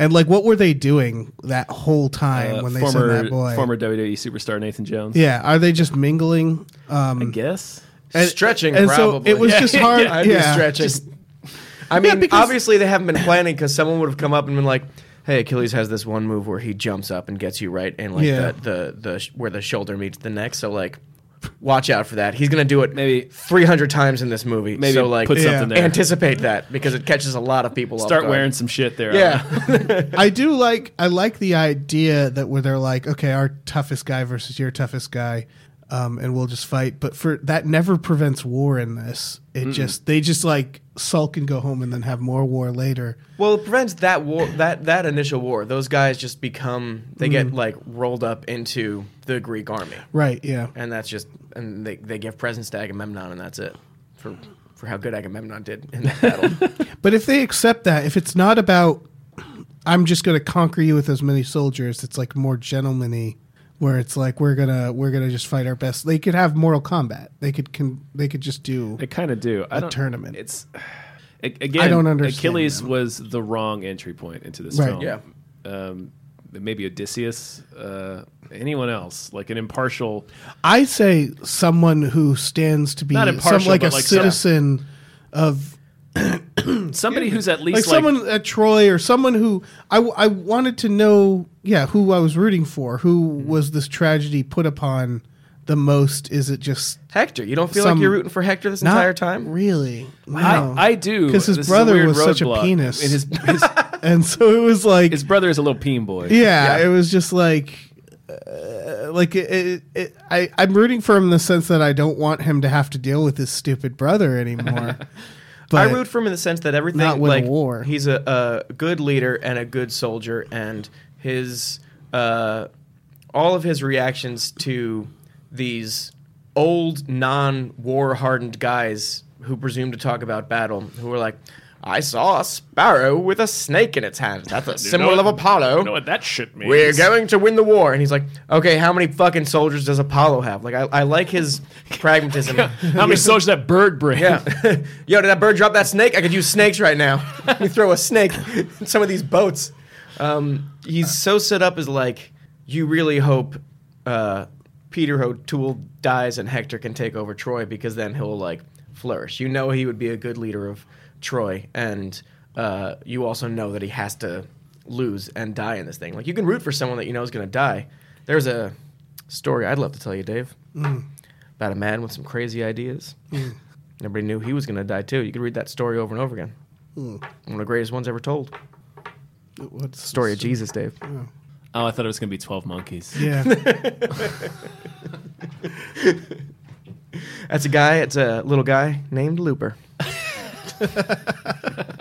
And like, what were they doing that whole time uh, when they former sent that boy? former WWE superstar Nathan Jones. Yeah, are they just mingling? I Um, guess. and- Stretching, and so probably. it was Yeah, just hard. yeah, I'd be yeah, stretching. Just- I mean, because- obviously they haven't been planning because someone would have come up and been like, "Hey, Achilles has this one move where he jumps up and gets you right in like Yeah. the, the the where the shoulder meets the neck." So like, watch out for that. He's gonna do it Maybe- three hundred times in this movie. Maybe so like, put Yeah. something there. anticipate that because it catches a lot of people. off Start guard. wearing some shit there. Yeah, I do like. I like the idea that where they're like, okay, our toughest guy versus your toughest guy, um, and we'll just fight. But for that never prevents war in this. It just they just like sulk and go home and then have more war later. Well, it prevents that war, that that initial war. Those guys just become they get like rolled up into the Greek army, Right? Yeah. and that's just and they they give presents to Agamemnon, and that's it for for how good Agamemnon did in that battle. But if they accept that, if it's not about, I'm just going to conquer you with as many soldiers. It's like more gentlemanly, where it's like we're gonna we're gonna just fight our best. They could have Mortal Kombat. They could con, they could just do. They kind of do. I A don't, tournament. It's again. I don't understand Achilles them. was the wrong entry point into this Right. film. Yeah. Um, maybe Odysseus. Uh, anyone else like an impartial. I say someone who stands to be Not some, impartial, like a but like some- citizen of Somebody who's at least like, someone at Troy or someone who I, I wanted to know, yeah, who I was rooting for. Who was this tragedy put upon the most? Is it just Hector, you don't feel Some- like you're rooting for Hector this entire time? Really, no. I, I do 'Cause his This is a brother weird was such a roadblock. penis. And his, his and so it was like, his brother is a little peen boy. yeah, Yeah. it was just like. Uh, like it, it, it, I, I'm rooting for him in the sense that I don't want him to have to deal with his stupid brother anymore. But I root for him in the sense that everything Not win a like war. he's a, a good leader and a good soldier, and his uh, all of his reactions to these old non-war hardened guys who presume to talk about battle, who are like, "I saw a sparrow with a snake in its hand. That's a symbol of Apollo." You know what that shit means? We're going to win the war, and he's like, "Okay, how many fucking soldiers does Apollo have?" Like, I, I like his pragmatism. How many soldiers that bird bring? Yeah. Yo, did that bird drop that snake? I could use snakes right now. Let me throw a snake in some of these boats. Um, he's so set up as like, you really hope uh, Peter O'Toole dies and Hector can take over Troy because then he'll like flourish. You know he would be a good leader of Troy, and uh, you also know that he has to lose and die in this thing. Like you can root for someone that you know is going to die. There's a story I'd love to tell you, Dave, hmm. about a man with some crazy ideas. Hmm. Everybody knew he was going to die too. You could read that story over and over again. Hmm. One of the greatest ones ever told. what's the Story of Jesus, Dave. Oh, I thought it was gonna be Twelve Monkeys. Yeah, That's a guy. It's a little guy named Looper.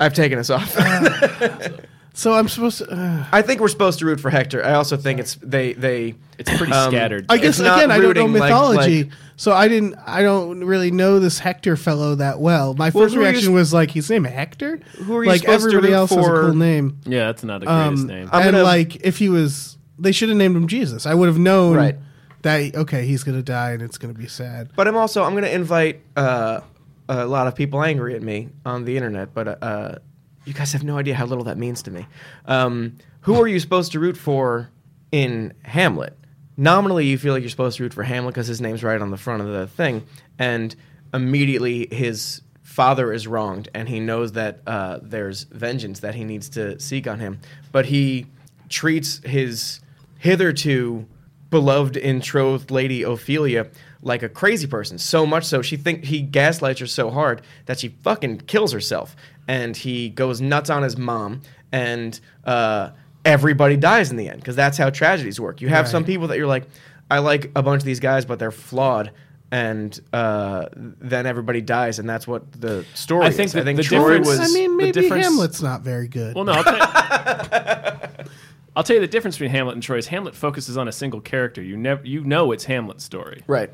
I've taken us off. So I'm supposed to. Uh, I think we're supposed to root for Hector. I also think it's they they. It's pretty Um, scattered. I It's guess not again, I don't know rooting like- mythology, like- so I didn't. I don't really know this Hector fellow that well. My Well, first who are you reaction s- was like, his name Hector. Who are you like supposed to everybody root else has a for? cool name. yeah, that's not a greatest Um, name. I'm and gonna- like, if he was, they should have named him Jesus. I would have known Right. that okay, he's gonna die and it's gonna be sad. But I'm also I'm going to invite uh, a lot of people angry at me on the internet. But uh, you guys have no idea how little that means to me. Um, who are you supposed to root for in Hamlet? Nominally, you feel like you're supposed to root for Hamlet because his name's right on the front of the thing, and immediately his father is wronged, and he knows that uh, there's vengeance that he needs to seek on him. But he treats his hitherto beloved betrothed lady Ophelia like a crazy person. So much so she think he gaslights her so hard that she fucking kills herself, and he goes nuts on his mom, and uh, everybody dies in the end because that's how tragedies work. You have some people that you're like, I like a bunch of these guys, but they're flawed. And uh, then everybody dies, and that's what the story I think is. that I think the Troy difference- was. I mean, the maybe difference- Hamlet's not very good. Well, no, I'll tell, you, I'll tell you the difference between Hamlet and Troy is Hamlet focuses on a single character. You never, you know, it's Hamlet's story. right.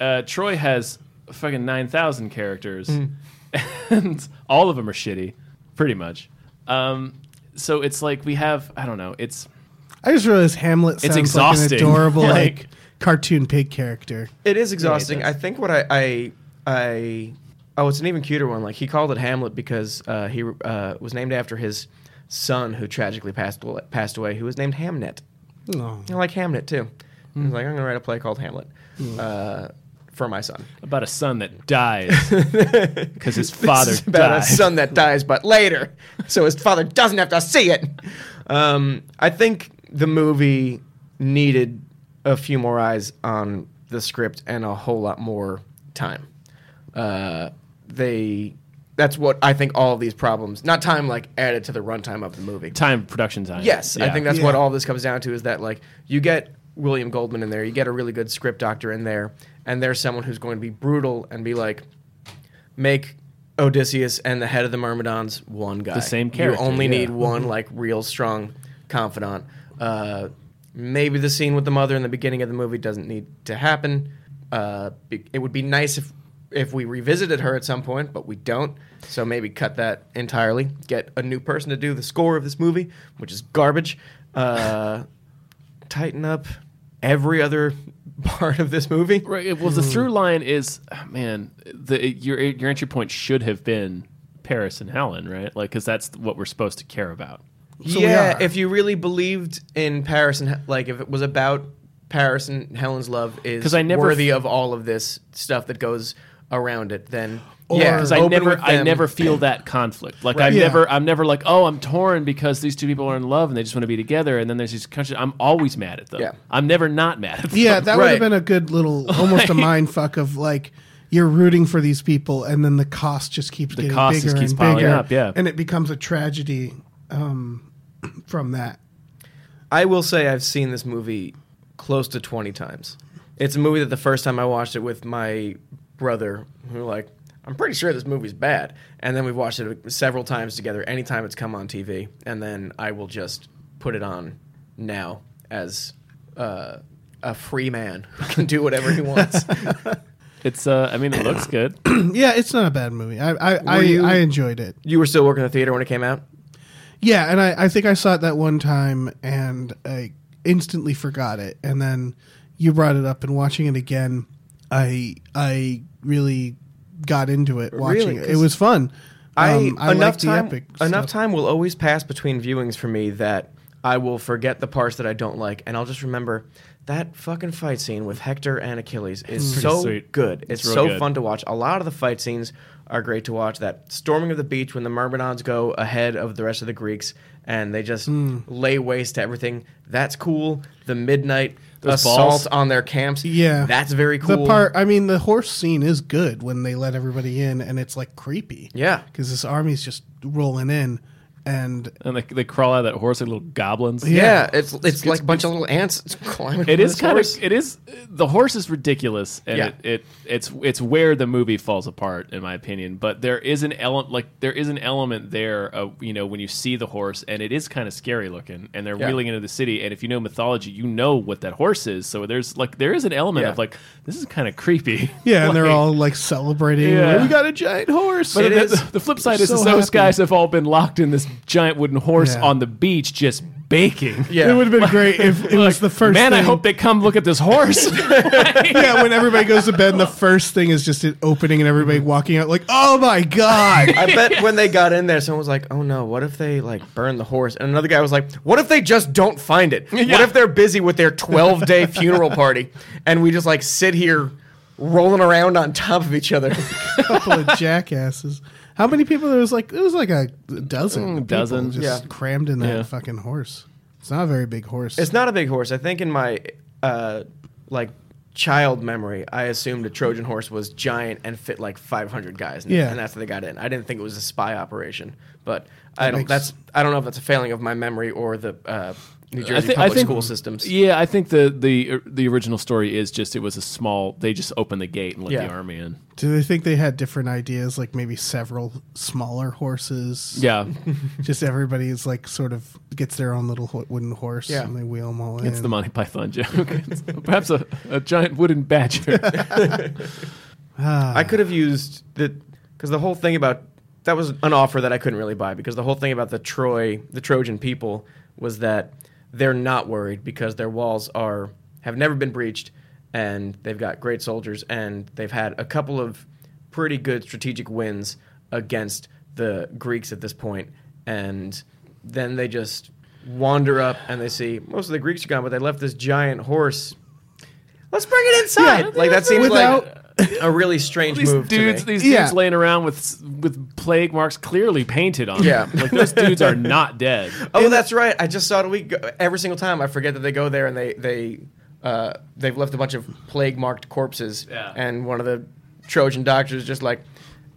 Uh, Troy has fucking nine thousand characters, Mm. and all of them are shitty, pretty much. Um, so it's like we have, I don't know, it's I just realized Hamlet It's sounds like an adorable Like- like cartoon pig character. It is exhausting. does. I think what I, I I oh, it's an even cuter one. Like he called it Hamlet because uh, he uh, was named after his son who tragically passed away, passed away, who was named Hamnet. Oh. I like Hamnet too. He was like, I'm gonna write a play called Hamlet uh, for my son. about a son that dies because his father It's about died. a son that dies, but later, so his father doesn't have to see it. Um, I think the movie needed a few more eyes on the script and a whole lot more time. Uh, they, that's what I think. All of these problems, not time, like added to the runtime of the movie. time production time. Yes, I Yeah. think that's what all this comes down to is that like you get William Goldman in there, you get a really good script doctor in there, and there's someone who's going to be brutal and be like, make Odysseus and the head of the Myrmidons one guy. The same character, You only yeah. need one like real strong confidant. Uh, maybe the scene with the mother in the beginning of the movie doesn't need to happen. Uh, it would be nice if if we revisited her at some point, but we don't. So maybe cut that entirely. Get a new person to do the score of this movie, which is garbage. Uh, tighten up every other part of this movie. Right. Well, the through line is, ah, man, the your your entry point should have been Paris and Helen, right? Like, because that's what we're supposed to care about. So yeah, if you really believed in Paris and like if it was about Paris and Helen's love is 'Cause I never worthy f- of all of this stuff that goes around it, then Or- yeah, Because I never, I never feel that conflict. Like Right. I'm Yeah. never, I'm never like, oh, I'm torn because these two people are in love and they just want to be together. And then there's these countries. I'm always mad at them. Yeah. I'm never not mad at them. Yeah, that would have been a good little, almost a mind fuck of like you're rooting for these people, and then the cost just keeps The getting cost bigger just keeps and piling bigger, up, yeah. and it becomes a tragedy um, from that. I will say I've seen this movie close to 20 times. It's a movie that the first time I watched it with my brother, who like, I'm pretty sure this movie's bad. And then we've watched it several times together, anytime it's come on TV. And then I will just put it on now as uh, a free man who can do whatever he wants. It's, uh, I mean, it looks good. Yeah, it's not a bad movie. I I, I, you- I enjoyed it. you were still working in the theater when it came out? Yeah, and I, I think I saw it that one time and I instantly forgot it. And then you brought it up and watching it again, I I really got into it watching Really? it. It 'Cause was fun. I, Um, I enough like the time epic enough stuff. time will always pass between viewings for me that I will forget the parts that I don't like, and I'll just remember that fucking fight scene with Hector and Achilles is so sweet. good. It's, It's so good. fun to watch. A lot of the fight scenes are great to watch. That storming of the beach when the Myrmidons go ahead of the rest of the Greeks and they just Hmm. lay waste to everything. That's cool. The midnight Those assault balls. on their camps. Yeah. that's very cool. The part, I mean, the horse scene is good when they let everybody in, and it's like creepy. Yeah. because this army's just rolling in, and and they, they crawl out of that horse like little goblins. Yeah, it's it's like a bunch of little ants climbing. It on is this kind horse. of it is the horse is ridiculous and Yeah. it, it it's it's where the movie falls apart in my opinion but there is an element like there is an element there of you know when you see the horse and it is kind of scary looking and they're Yeah. wheeling into the city and if you know mythology you know what that horse is so there's like there is an element Yeah. of like this is kind of creepy yeah, and they're all like celebrating. Yeah. We got a giant horse. But It the, is. the flip side is, So is those happy. guys have all been locked in this giant wooden horse Yeah. on the beach just baking Yeah. It would have been great if it was the first. man i thing- hope they come look at this horse yeah, when everybody goes to bed, and the first thing is just it opening and everybody walking out like, "Oh my god!" I bet when they got in there, someone was like, "Oh no, what if they like burn the horse?" And another guy was like, "What if they just don't find it? What if they're busy with their 12 day funeral party and we just like sit here rolling around on top of each other?" couple of jackasses. How many people? There was like it was like a dozen, Mm, people dozen. just Yeah. crammed in that Yeah. fucking horse. It's not a very big horse. It's not a big horse. I think in my uh, like child memory, I assumed a Trojan horse was giant and fit like 500 guys. In it, Yeah. and that's how they got in. I didn't think it was a spy operation, but I don't. makes- That's I don't know if that's a failing of my memory or the uh, New Jersey I think, public I think school systems. Yeah, I think the the the original story is just it was a small. They just opened the gate and let Yeah. the army in. Do they think they had different ideas, like maybe several smaller horses? Yeah, just everybody is like sort of gets their own little ho- wooden horse, Yeah. and they wheel them all in. it's the Monty Python joke. Perhaps a, a giant wooden badger. Ah. I could have used the because the whole thing about that was an offer that I couldn't really buy because the whole thing about the Troy the Trojan people was that they're not worried because their walls are have never been breached and they've got great soldiers and they've had a couple of pretty good strategic wins against the Greeks at this point and then they just wander up and they see most of the Greeks are gone but they left this giant horse let's bring it inside Yeah, like that seems without- like a really strange these move dudes, to me. these Yeah. dudes laying around with with plague marks clearly painted on. Yeah. them. like those dudes are not dead. Oh, that's right. I just saw it a week ago. Every single time I forget that they go there and they they uh, they've left a bunch of plague marked corpses. Yeah. And one of the Trojan doctors is just like,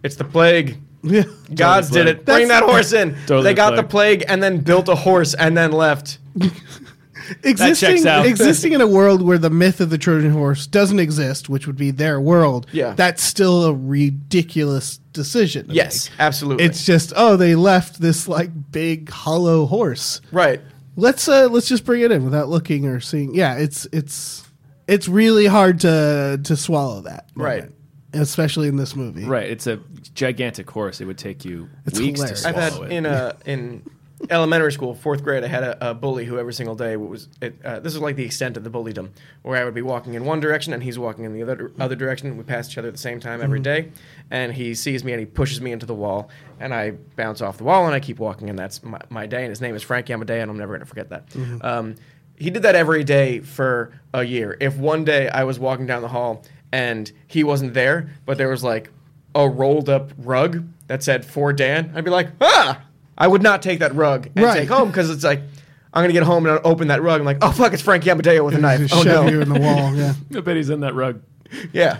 "It's the plague. yeah. Gods did plague. it. Bring That's- that horse in." Totally they got plague. the plague and then built a horse and then left. existing checks out. existing in a world where the myth of the Trojan horse doesn't exist, which would be their world. Yeah. that's still a ridiculous decision. Yes, make. absolutely. It's just oh they left this like big hollow horse. right. Let's uh let's just bring it in without looking or seeing. Yeah, it's it's it's really hard to to swallow that. Right. especially in this movie. Right, it's a gigantic horse. It would take you It's weeks hilarious. to I've had it. in a in elementary school, fourth grade, I had a, a bully who every single day was. It, uh, this was like the extent of the bullydom, where I would be walking in one direction and he's walking in the other other direction. We pass each other at the same time every day, and he sees me and he pushes me into the wall, and I bounce off the wall and I keep walking, and that's my, my day. And his name is Frankie Amadeo, and I'm never gonna forget that. Um, he did that every day for a year. If one day I was walking down the hall and he wasn't there, but there was like a rolled up rug that said for Dan, I'd be like, ah, I would not take that rug and Right. take home because it's like, I'm gonna get home and I'll open that rug. I'm like, oh fuck, it's Frankie Amadeo with a knife. Just Oh shove no, you in the wall. Yeah. I bet he's in that rug. yeah.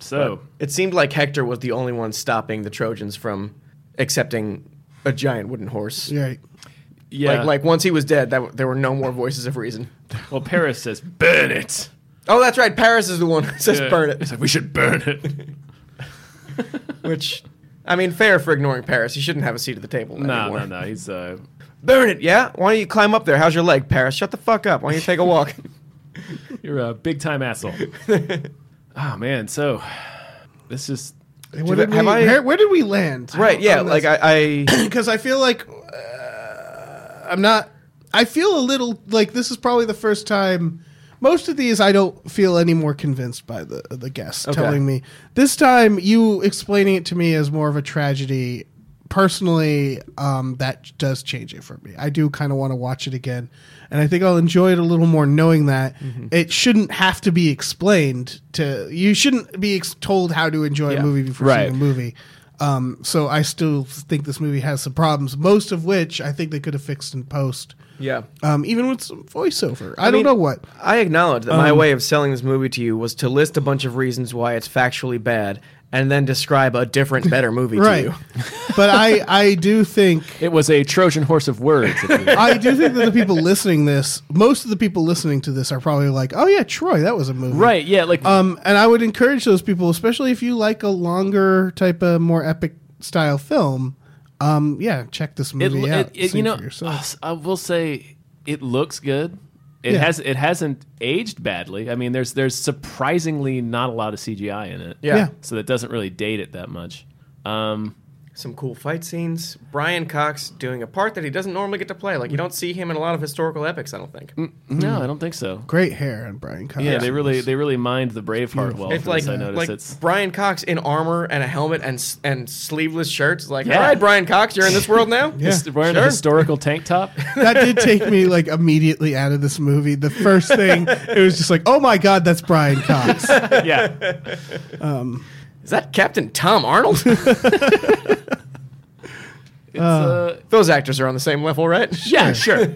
So It seemed like Hector was the only one stopping the Trojans from accepting a giant wooden horse. Right. yeah, Like, like once he was dead, that w- there were no more voices of reason. well, Paris says burn it. Oh, that's right. Paris is the one who says Yeah. burn it. It's like we should burn it. Which, I mean, fair for ignoring Paris. He shouldn't have a seat at the table no, anymore. no, no. He's uh, Burn it, yeah? Why don't you climb up there? How's your leg, Paris? Shut the fuck up. Why don't you take a walk? you're a big time asshole. oh man, so this is Where did, have we, I- where, where did we land? right, yeah. Like, this? I, I because I feel like uh, I'm not. I feel a little like this is probably the first time. Most of these I don't feel any more convinced by the the guests Okay. telling me. This time, you explaining it to me as more of a tragedy. Personally, um, that does change it for me. I do kind of want to watch it again, and I think I'll enjoy it a little more knowing that it shouldn't have to be explained to. You shouldn't be ex- told how to enjoy Yeah. a movie before Right. seeing a movie. Um, so I still think this movie has some problems, most of which I think they could have fixed in post. Yeah. Um, even with some voiceover. I, don't know what. I acknowledge that my Um, way of selling this movie to you was to list a bunch of reasons why it's factually bad and then describe a different, better movie right. to you. but I I do think It was a Trojan horse of words. if you will. I do think that the people listening this, most of the people listening to this are probably like, "Oh yeah, Troy, that was a movie." right? Yeah, like Um, and I would encourage those people, especially if you like a longer type of more epic style film. Um, yeah, check this it, movie out. it, it- See you for know, yourself. I will say it looks good. It Yeah. has it hasn't aged badly. I mean, there's there's surprisingly not a lot of CGI in it. Yeah. Yeah. so that doesn't really date it that much. Um, Some cool fight scenes. Brian Cox doing a part that he doesn't normally get to play. Like you don't see him in a lot of historical epics. I don't think. Mm, mm-hmm. no, I don't think so. Great hair on Brian Cox. Yeah, they really they really mined the Braveheart well. It's for like this, I noticed like it's Brian Cox in armor and a helmet and and sleeveless shirts. Like, Yeah. all right, Brian Cox, you're in this world now. Yeah. his- wearing a historical tank top. that did take me like immediately out of this movie. The first thing it was just like, oh my god, that's Brian Cox. yeah, um, Is that Captain Tom Arnold? it's, uh, Those actors are on the same level, right? yeah, sure.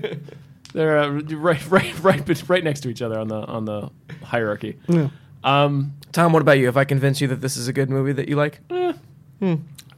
They're uh, right, right, right, right next to each other on the on the hierarchy. Yeah. Um, Tom, what about you? If I convince you that this is a good movie that you like,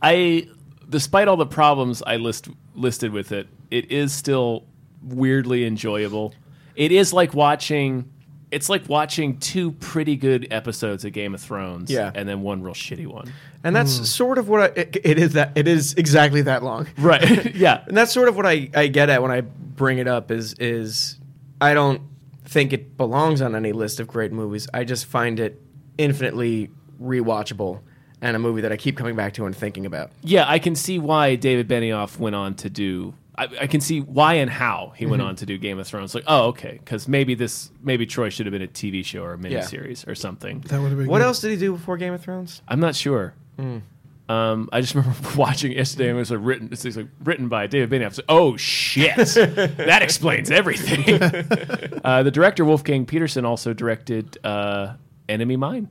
I, despite all the problems I list listed with it, it is still weirdly enjoyable. It is like watching. It's like watching two pretty good episodes of Game of Thrones, Yeah. and then one real shitty one. and that's hmm. sort of what I, it, it is. That it is exactly that long. Right? yeah. And that's sort of what I, I get at when I bring it up is is I don't think it belongs on any list of great movies. I just find it infinitely rewatchable and a movie that I keep coming back to and thinking about. Yeah, I can see why David Benioff went on to do. I, I can see why and how he Mm-hmm. went on to do Game of Thrones. Like, oh, okay, because maybe this, maybe Troy should have been a TV show or a miniseries or something. That would have been What good. else did he do before Game of Thrones? I'm not sure. Hmm. Um, I just remember watching yesterday and it was like written. It's like written by David Benioff. It's like, oh shit, that explains everything. uh, the director Wolfgang Petersen also directed uh, Enemy Mine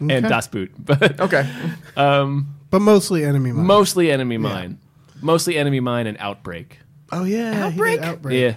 and Das Boot, but Okay. But mostly Enemy Mine. mostly Enemy Mine, mostly Enemy Mine and Outbreak. Oh yeah, he Outbreak? Outbreak. Yeah.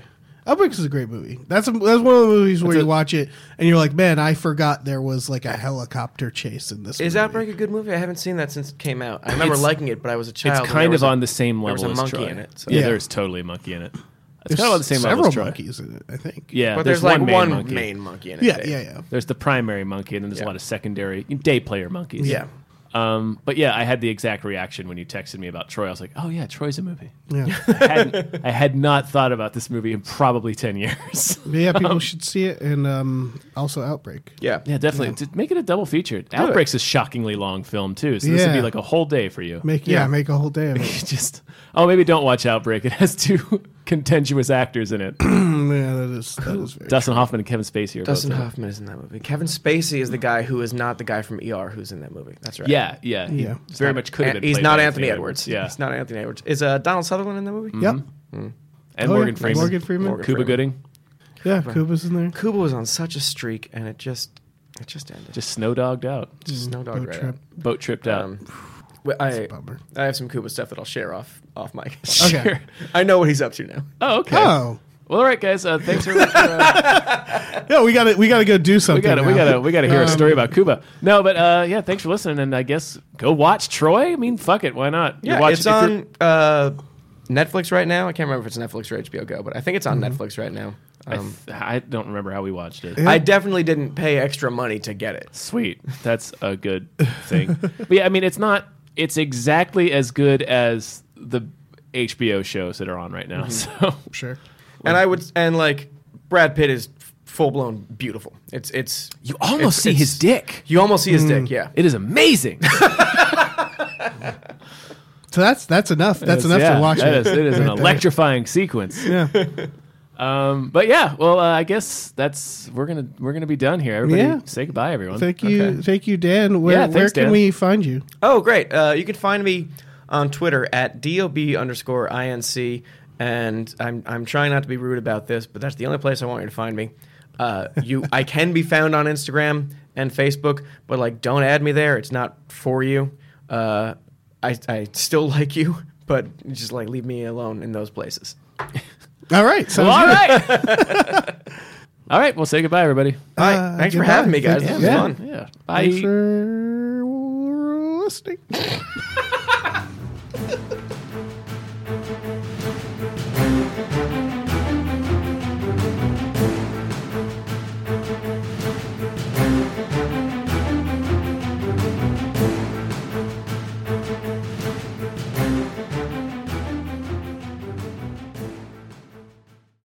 Outbreak is a great movie. That's a, that's one of the movies where It's you a- watch it and you're like, man, I forgot there was like a helicopter chase in this. Is movie. Outbreak a good movie? I haven't seen that since it came out. I remember It's- liking it, but I was a child. It's there kind was of a- on the same there was level a as monkey Troy. in it, so- Yeah, Yeah. there's totally a monkey in it. It's There's kind of on the same level several as Troy. monkeys in it. I think. Yeah, But there's, there's, like one one, main monkey. main monkey in it. Yeah, yeah, yeah. There's the primary monkey, and then there's Yeah. a lot of secondary day player monkeys. Yeah. Um, but yeah, I had the exact reaction when you texted me about Troy. I was like, "Oh yeah, Troy's a movie." Yeah, I, hadn't, I had not thought about this movie in probably ten years. yeah. People should see it, and um, also Outbreak. Yeah. yeah, definitely. To make it a double feature. Outbreak's a shockingly long film too, so this would be like a whole day for you. Make yeah, Yeah. make a whole day of it. Just oh, maybe don't watch Outbreak. It has two contentious actors in it. yeah, that is that is very. Dustin Hoffman and Kevin Spacey are Dustin both in it. Hoffman is in that movie. Kevin Spacey is the guy who is not the guy from ER who's in that movie. That's right. Yeah, yeah, he Yeah. Very much could have And been. he's played not by Anthony Edwards. Yeah, He's not Anthony Edwards. Is uh, Donald Sutherland in the movie? Yep. and Oh, Morgan yeah. Freeman, Morgan Freeman. Morgan Cuba Freeman. Gooding. Yeah, Cuba's in there. Cuba was on such a streak, and it just it just ended. Just snow dogged out, Just snow dog Boat right trip. out. boat tripped out. Um, well, I Bummer. I have some Cuba stuff that I'll share off off mic. Okay. Sure. I know what he's up to now. Oh, okay. Oh, Well, all right, guys. Uh, thanks for. Uh, yeah. We got to we got to go do something. we something. got to we got to we got to hear a Um, story about Cuba. No, but uh, yeah, thanks for listening, and I guess go watch Troy. I mean, fuck it, why not? You're Yeah, watching- it's on uh, Netflix right now. I can't remember if it's Netflix or HBO Go, but I think it's on Netflix right now. I, Um, th- I don't remember how we watched it. I definitely didn't pay extra money to get it. Sweet, that's a good thing. but yeah, I mean, it's not. It's exactly as good as the HBO shows that are on right now. So Sure. And I would and like Brad Pitt is full blown beautiful. It's it's you almost it's- see it's- his dick. You almost see his dick. Yeah. It is amazing. So that's that's enough. That's enough Yeah, to watch that it. is- it is an Right there. electrifying sequence. Yeah. Um, but yeah, well, uh, I guess that's we're gonna we're gonna be done here. Everybody, Yeah. say goodbye, everyone. Thank you, Okay. thank you, Dan. Where Yeah, where thanks, can Dan. we find you? Oh, great. Uh, you can find me on Twitter at dob underscore inc, and I'm I'm trying not to be rude about this, but that's the only place I want you to find me. Uh, you, I can be found on Instagram and Facebook, but like, don't add me there. It's not for you. Uh, I I still like you, but just like leave me alone in those places. All right. Sounds Well, all good. right, all right. Well, say goodbye, everybody. All right, Uh, thanks for having me, guys. Thank- This was yeah. fun. Yeah, bye. Thanks for listening.